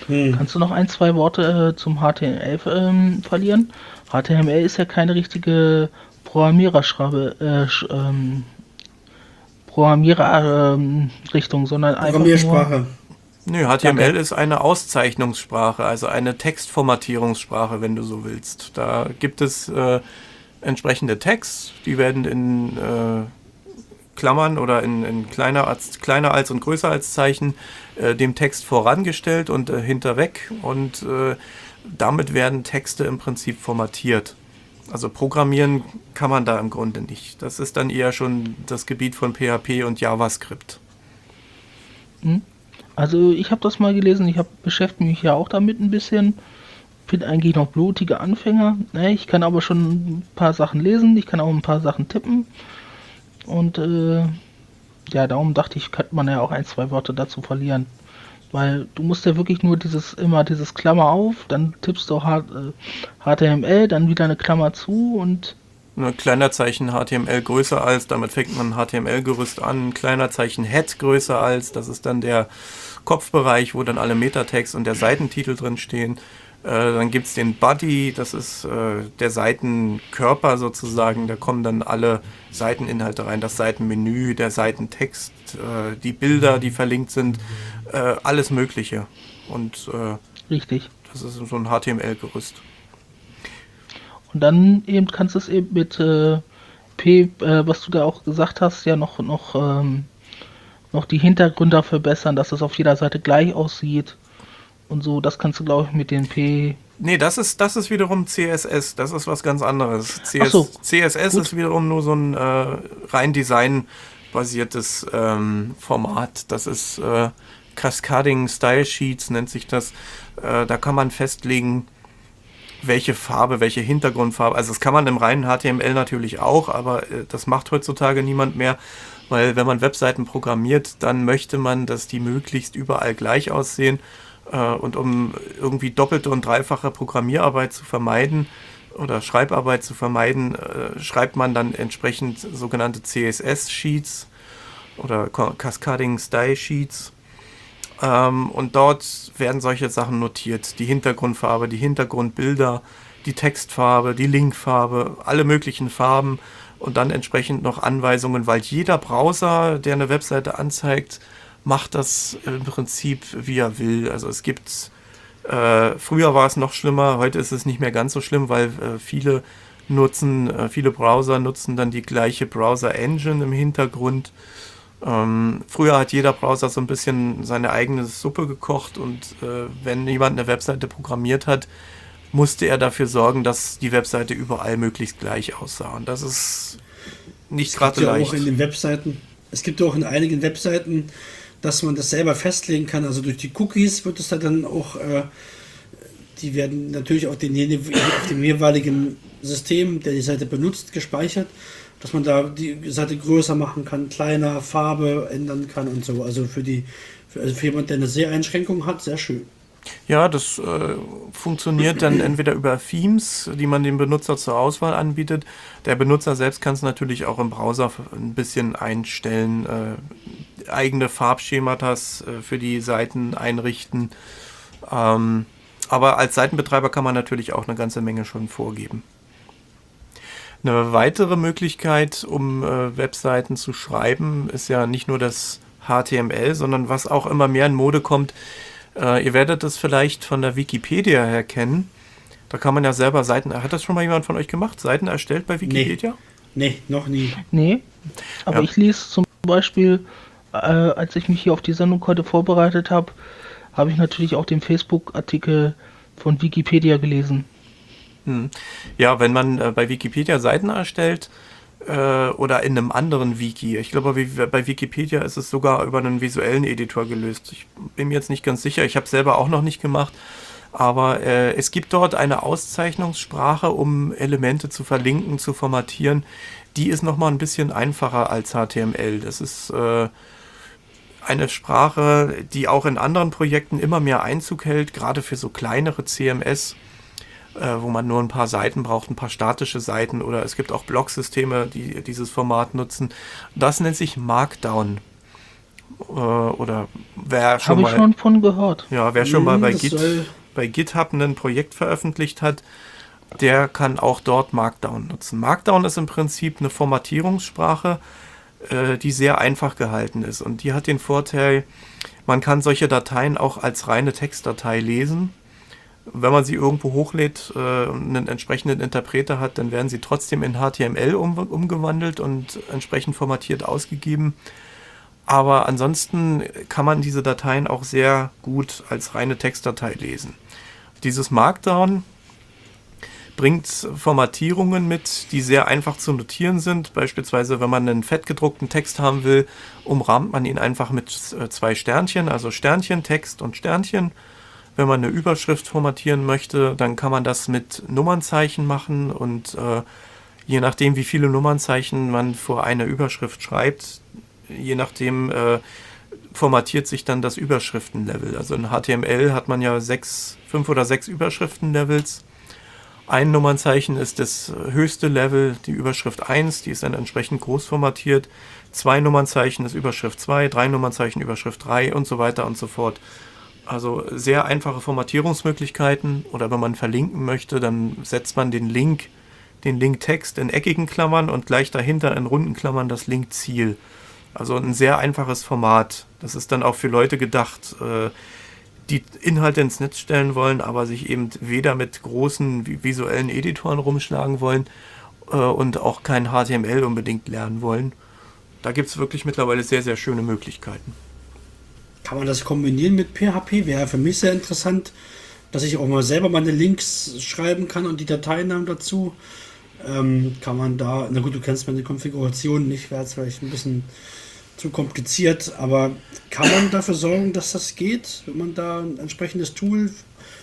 Hm. Kannst du noch ein, zwei Worte äh, zum HTML ähm, verlieren? HTML ist ja keine richtige Programmiererschreibe, äh, ähm, Programmiererrichtung, ähm, sondern einfach Programmiersprache. Nö, HTML Danke. ist eine Auszeichnungssprache, also eine Textformatierungssprache, wenn du so willst. Da gibt es äh, entsprechende Tags, die werden in äh, Klammern oder in, in, kleiner, als, kleiner als und größer als Zeichen äh, dem Text vorangestellt und äh, hinterweg und äh, damit werden Texte im Prinzip formatiert. Also programmieren kann man da im Grunde nicht. Das ist dann eher schon das Gebiet von PHP und JavaScript. Hm? Also ich habe das mal gelesen, ich habe beschäftige mich ja auch damit ein bisschen. Bin eigentlich noch blutige Anfänger. Ich kann aber schon ein paar Sachen lesen, ich kann auch ein paar Sachen tippen. Und äh, ja, darum dachte ich, könnte man ja auch ein, zwei Worte dazu verlieren. Weil du musst ja wirklich nur dieses, immer dieses Klammer auf, dann tippst du HTML, äh, dann wieder eine Klammer zu und. Ein kleiner Zeichen HTML größer als, damit fängt man HTML-Gerüst an. Ein kleiner Zeichen Head größer als, das ist dann der Kopfbereich, wo dann alle Metatext und der Seitentitel drin stehen. Äh, dann gibt es den Body, das ist äh, der Seitenkörper sozusagen. Da kommen dann alle Seiteninhalte rein, das Seitenmenü, der Seitentext, äh, die Bilder, die verlinkt sind, äh, alles Mögliche. Und äh, richtig. Das ist so ein HTML-Gerüst. Und dann eben kannst du es eben mit äh, P, was du da auch gesagt hast, ja noch noch ähm, noch die Hintergründe verbessern, dass es auf jeder Seite gleich aussieht und so. Das kannst du, glaube ich, mit den P. Nee, das ist, das ist wiederum CSS. Das ist was ganz anderes. CS, so, CSS gut. ist wiederum nur so ein äh, rein designbasiertes ähm, Format. Das ist äh, Cascading Style Sheets, nennt sich das. Äh, da kann man festlegen, welche Farbe, welche Hintergrundfarbe. Also das kann man im reinen HTML natürlich auch, aber äh, das macht heutzutage niemand mehr, weil wenn man Webseiten programmiert, dann möchte man, dass die möglichst überall gleich aussehen und um irgendwie doppelte und dreifache Programmierarbeit zu vermeiden oder Schreibarbeit zu vermeiden, äh, schreibt man dann entsprechend sogenannte CSS-Sheets oder Cascading Style Sheets. Ähm, und dort werden solche Sachen notiert. Die Hintergrundfarbe, die Hintergrundbilder, die Textfarbe, die Linkfarbe, alle möglichen Farben und dann entsprechend noch Anweisungen, weil jeder Browser, der eine Webseite anzeigt, macht das im Prinzip, wie er will. Also es gibt, äh, früher war es noch schlimmer, heute ist es nicht mehr ganz so schlimm, weil äh, viele nutzen, äh, viele Browser nutzen dann die gleiche Browser-Engine im Hintergrund. Ähm, früher hat jeder Browser so ein bisschen seine eigene Suppe gekocht und äh, wenn jemand eine Webseite programmiert hat, musste er dafür sorgen, dass die Webseite überall möglichst gleich aussah. Und das ist nicht gerade ja leicht. Auch in den Webseiten, es gibt ja auch in einigen Webseiten dass man das selber festlegen kann. Also durch die Cookies wird es dann auch, äh, die werden natürlich auf, den, auf dem jeweiligen System, der die Seite benutzt, gespeichert, dass man da die Seite größer machen kann, kleiner, Farbe ändern kann und so. Also für die, für, also für jemand, der eine Seheinschränkung hat, sehr schön. Ja, das äh, funktioniert dann entweder über Themes, die man dem Benutzer zur Auswahl anbietet. Der Benutzer selbst kann es natürlich auch im Browser ein bisschen einstellen, äh, eigene Farbschematas äh, für die Seiten einrichten. Ähm, aber als Seitenbetreiber kann man natürlich auch eine ganze Menge schon vorgeben. Eine weitere Möglichkeit, um äh, Webseiten zu schreiben, ist ja nicht nur das HTML, sondern was auch immer mehr in Mode kommt, äh, ihr werdet das vielleicht von der Wikipedia her kennen. Da kann man ja selber Seiten. Hat das schon mal jemand von euch gemacht? Seiten erstellt bei Wikipedia? Nee, nee noch nie. Nee. Aber ja. ich lese zum Beispiel äh, als ich mich hier auf die Sendung heute vorbereitet habe, habe ich natürlich auch den Facebook-Artikel von Wikipedia gelesen. Hm. Ja, wenn man äh, bei Wikipedia Seiten erstellt äh, oder in einem anderen Wiki, ich glaube, bei Wikipedia ist es sogar über einen visuellen Editor gelöst. Ich bin mir jetzt nicht ganz sicher, ich habe es selber auch noch nicht gemacht. Aber äh, es gibt dort eine Auszeichnungssprache, um Elemente zu verlinken, zu formatieren. Die ist nochmal ein bisschen einfacher als HTML. Das ist äh, eine Sprache, die auch in anderen Projekten immer mehr Einzug hält, gerade für so kleinere CMS, äh, wo man nur ein paar Seiten braucht, ein paar statische Seiten oder es gibt auch Blocksysteme, die dieses Format nutzen. Das nennt sich Markdown. Äh, oder wer schon Habe ich schon von gehört. Ja, wer schon mal hm, bei Git bei GitHub ein Projekt veröffentlicht hat, der kann auch dort Markdown nutzen. Markdown ist im Prinzip eine Formatierungssprache, äh, die sehr einfach gehalten ist. Und die hat den Vorteil, man kann solche Dateien auch als reine Textdatei lesen. Wenn man sie irgendwo hochlädt äh, und einen entsprechenden Interpreter hat, dann werden sie trotzdem in HTML um, umgewandelt und entsprechend formatiert ausgegeben. Aber ansonsten kann man diese Dateien auch sehr gut als reine Textdatei lesen. Dieses Markdown bringt Formatierungen mit, die sehr einfach zu notieren sind. Beispielsweise, wenn man einen fettgedruckten Text haben will, umrahmt man ihn einfach mit äh, zwei Sternchen, also Sternchen, Text und Sternchen. Wenn man eine Überschrift formatieren möchte, dann kann man das mit Nummernzeichen machen und äh, je nachdem, wie viele Nummernzeichen man vor eine Überschrift schreibt, je nachdem äh, formatiert sich dann das Überschriftenlevel. Also in HTML hat man ja sechs, fünf oder sechs Überschriftenlevels. Ein Nummernzeichen ist das höchste Level, die Überschrift 1, die ist dann entsprechend groß formatiert. Zwei Nummernzeichen ist Überschrift 2, drei Nummernzeichen Überschrift 3 und so weiter und so fort. Also sehr einfache Formatierungsmöglichkeiten oder wenn man verlinken möchte, dann setzt man den Link, den Linktext in eckigen Klammern und gleich dahinter in runden Klammern das Linkziel. Also ein sehr einfaches Format. Das ist dann auch für Leute gedacht, äh, die Inhalte ins Netz stellen wollen, aber sich eben weder mit großen visuellen Editoren rumschlagen wollen äh, und auch kein HTML unbedingt lernen wollen. Da gibt es wirklich mittlerweile sehr, sehr schöne Möglichkeiten. Kann man das kombinieren mit PHP? Wäre für mich sehr interessant, dass ich auch mal selber meine Links schreiben kann und die Dateinamen dazu. Ähm, kann man da, na gut, du kennst meine Konfiguration nicht, wäre es vielleicht ein bisschen zu kompliziert, aber kann man dafür sorgen, dass das geht, wenn man da ein entsprechendes Tool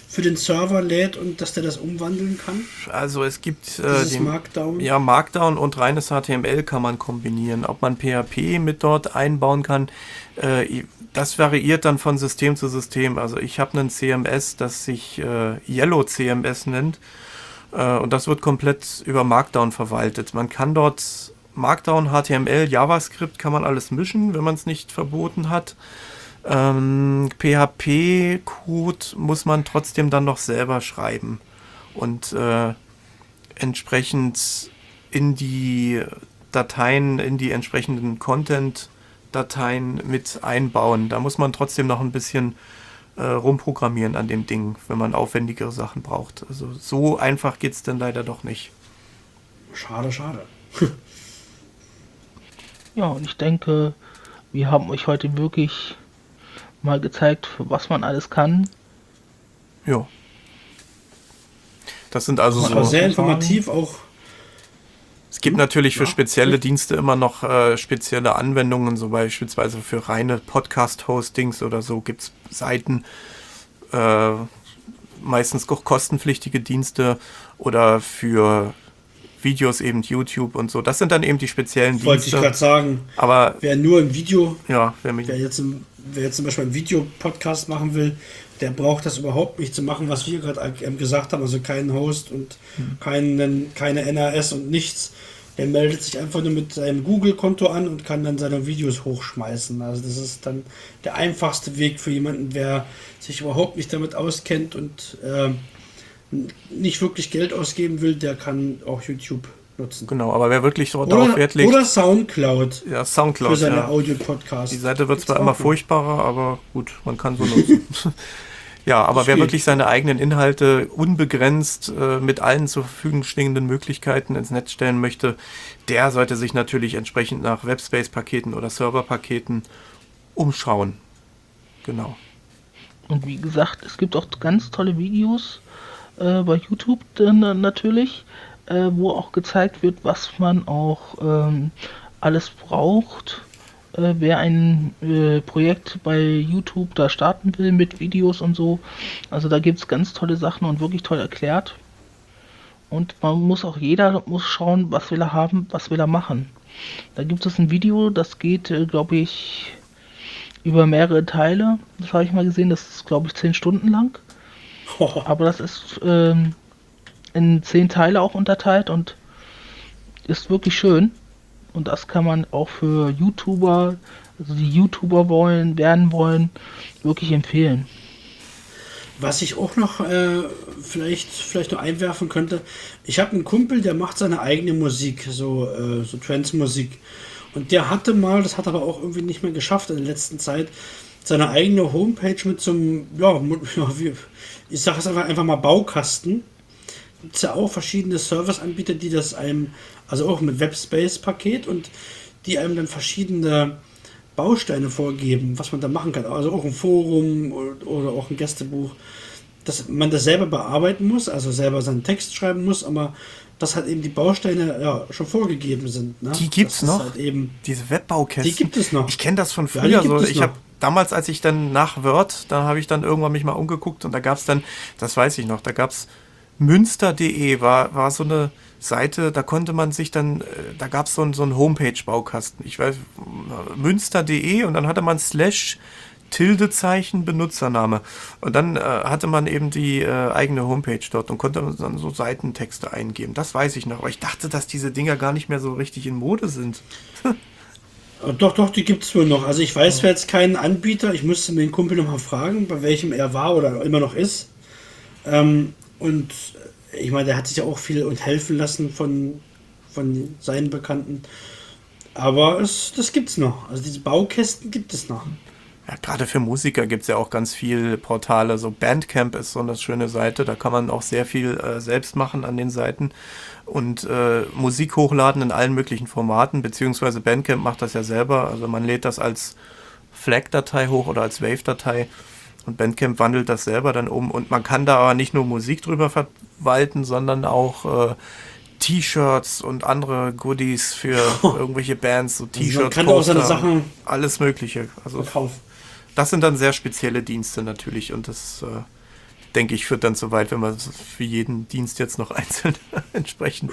für den Server lädt und dass der das umwandeln kann? Also es gibt äh, den, Markdown. Ja, Markdown und reines HTML kann man kombinieren. Ob man PHP mit dort einbauen kann, äh, das variiert dann von System zu System. Also ich habe einen CMS, das sich äh, Yellow CMS nennt. Äh, und das wird komplett über Markdown verwaltet. Man kann dort Markdown, HTML, JavaScript kann man alles mischen, wenn man es nicht verboten hat. Ähm, PHP-Code muss man trotzdem dann noch selber schreiben und äh, entsprechend in die Dateien, in die entsprechenden Content-Dateien mit einbauen. Da muss man trotzdem noch ein bisschen äh, rumprogrammieren an dem Ding, wenn man aufwendigere Sachen braucht. Also so einfach geht es dann leider doch nicht. Schade, schade. Ja, und ich denke, wir haben euch heute wirklich mal gezeigt, was man alles kann. Ja. Das sind also so. sehr informativ auch. Es gibt natürlich für spezielle Dienste immer noch äh, spezielle Anwendungen, so beispielsweise für reine Podcast-Hostings oder so gibt es Seiten, äh, meistens auch kostenpflichtige Dienste oder für Videos eben YouTube und so. Das sind dann eben die speziellen Dienste. Wollte ich gerade sagen. Aber wer nur ein Video, ja, wer, wer, jetzt, wer jetzt zum Beispiel einen Videopodcast machen will, der braucht das überhaupt nicht zu machen, was wir gerade gesagt haben. Also keinen Host und hm. keinen, keine NAS und nichts. Der meldet sich einfach nur mit seinem Google-Konto an und kann dann seine Videos hochschmeißen. Also das ist dann der einfachste Weg für jemanden, der sich überhaupt nicht damit auskennt und äh, nicht wirklich Geld ausgeben will, der kann auch YouTube nutzen. Genau, aber wer wirklich so darauf Wert legt. Oder Soundcloud. Ja, Soundcloud. Für seine ja. Audio-Podcasts. Die Seite wird zwar immer furchtbarer, aber gut, man kann so nutzen. ja, aber das wer geht. wirklich seine eigenen Inhalte unbegrenzt äh, mit allen zur Verfügung stehenden Möglichkeiten ins Netz stellen möchte, der sollte sich natürlich entsprechend nach Webspace-Paketen oder Server-Paketen umschauen. Genau. Und wie gesagt, es gibt auch ganz tolle Videos äh, bei YouTube dann, natürlich, äh, wo auch gezeigt wird, was man auch ähm, alles braucht. Äh, wer ein äh, Projekt bei YouTube da starten will mit Videos und so. Also da gibt es ganz tolle Sachen und wirklich toll erklärt. Und man muss auch jeder muss schauen, was will er haben, was will er machen. Da gibt es ein Video, das geht, äh, glaube ich, über mehrere Teile. Das habe ich mal gesehen, das ist, glaube ich, zehn Stunden lang. Aber das ist ähm, in zehn Teile auch unterteilt und ist wirklich schön. Und das kann man auch für YouTuber, also die YouTuber wollen, werden wollen, wirklich empfehlen. Was ich auch noch äh, vielleicht, vielleicht noch einwerfen könnte, ich habe einen Kumpel, der macht seine eigene Musik, so, äh, so Trance-Musik. Und der hatte mal, das hat aber auch irgendwie nicht mehr geschafft in der letzten Zeit, seine eigene Homepage mit so einem, ja, ich sage es einfach, einfach mal Baukasten. Gibt es ja auch verschiedene Serviceanbieter, die das einem, also auch mit Webspace-Paket und die einem dann verschiedene Bausteine vorgeben, was man da machen kann. Also auch ein Forum oder, oder auch ein Gästebuch, dass man das selber bearbeiten muss, also selber seinen Text schreiben muss, aber dass halt eben die Bausteine ja schon vorgegeben sind. Ne? Die gibt's das noch. Halt eben Diese Webbaukästen. Die gibt es noch. Ich kenne das von früher ja, so. Ich habe damals, als ich dann nach Word, da habe ich dann irgendwann mich mal umgeguckt und da gab es dann, das weiß ich noch, da gab es münster.de, war, war so eine Seite, da konnte man sich dann, äh, da gab es so, so einen Homepage-Baukasten. Ich weiß, münster.de und dann hatte man slash Tildezeichen Benutzername. Und dann äh, hatte man eben die äh, eigene Homepage dort und konnte dann so Seitentexte eingeben. Das weiß ich noch. Aber ich dachte, dass diese Dinger gar nicht mehr so richtig in Mode sind. Doch, doch, die gibt es wohl noch. Also ich weiß ja. jetzt keinen Anbieter. Ich müsste mir den Kumpel nochmal fragen, bei welchem er war oder immer noch ist. Ähm, und ich meine, der hat sich ja auch viel und helfen lassen von, von seinen Bekannten. Aber es, das es noch. Also diese Baukästen gibt es noch. Ja, gerade für Musiker gibt es ja auch ganz viele Portale. So Bandcamp ist so eine schöne Seite. Da kann man auch sehr viel äh, selbst machen an den Seiten und äh, Musik hochladen in allen möglichen Formaten. Beziehungsweise Bandcamp macht das ja selber. Also man lädt das als FLAC-Datei hoch oder als Wave-Datei. Und Bandcamp wandelt das selber dann um. Und man kann da aber nicht nur Musik drüber verwalten, sondern auch äh, T-Shirts und andere Goodies für irgendwelche Bands, so T-Shirts, also kann auch seine Sachen alles Mögliche. Also verkaufen das sind dann sehr spezielle Dienste natürlich und das äh, denke ich führt dann so weit, wenn man für jeden Dienst jetzt noch einzeln entsprechend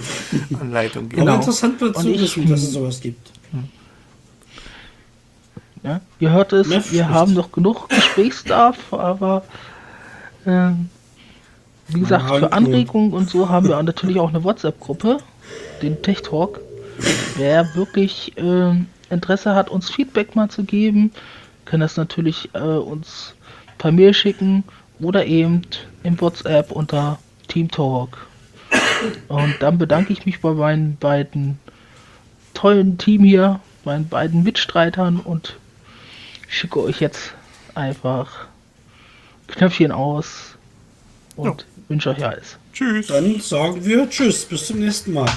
Anleitung gibt. Genau. interessant wird zu wissen, dass es sowas gibt. Hm. Ja, ihr hört es, Mehr wir haben noch genug Gesprächsdarf, aber äh, wie gesagt, für Anregungen und so haben wir natürlich auch eine WhatsApp-Gruppe, den Tech Talk. Wer wirklich äh, Interesse hat, uns Feedback mal zu geben, können das natürlich äh, uns per Mail schicken oder eben im WhatsApp unter Team Talk. Und dann bedanke ich mich bei meinen beiden tollen Team hier, meinen beiden Mitstreitern und schicke euch jetzt einfach Knöpfchen aus und ja. wünsche euch alles. Tschüss. Dann sagen wir Tschüss, bis zum nächsten Mal.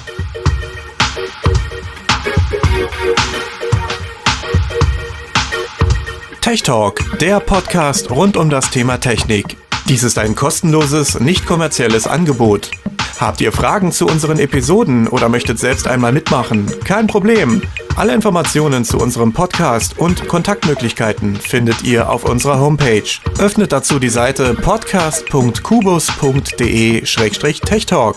Tech Talk, der Podcast rund um das Thema Technik. Dies ist ein kostenloses, nicht kommerzielles Angebot. Habt ihr Fragen zu unseren Episoden oder möchtet selbst einmal mitmachen? Kein Problem. Alle Informationen zu unserem Podcast und Kontaktmöglichkeiten findet ihr auf unserer Homepage. Öffnet dazu die Seite podcast.kubus.de-techtalk.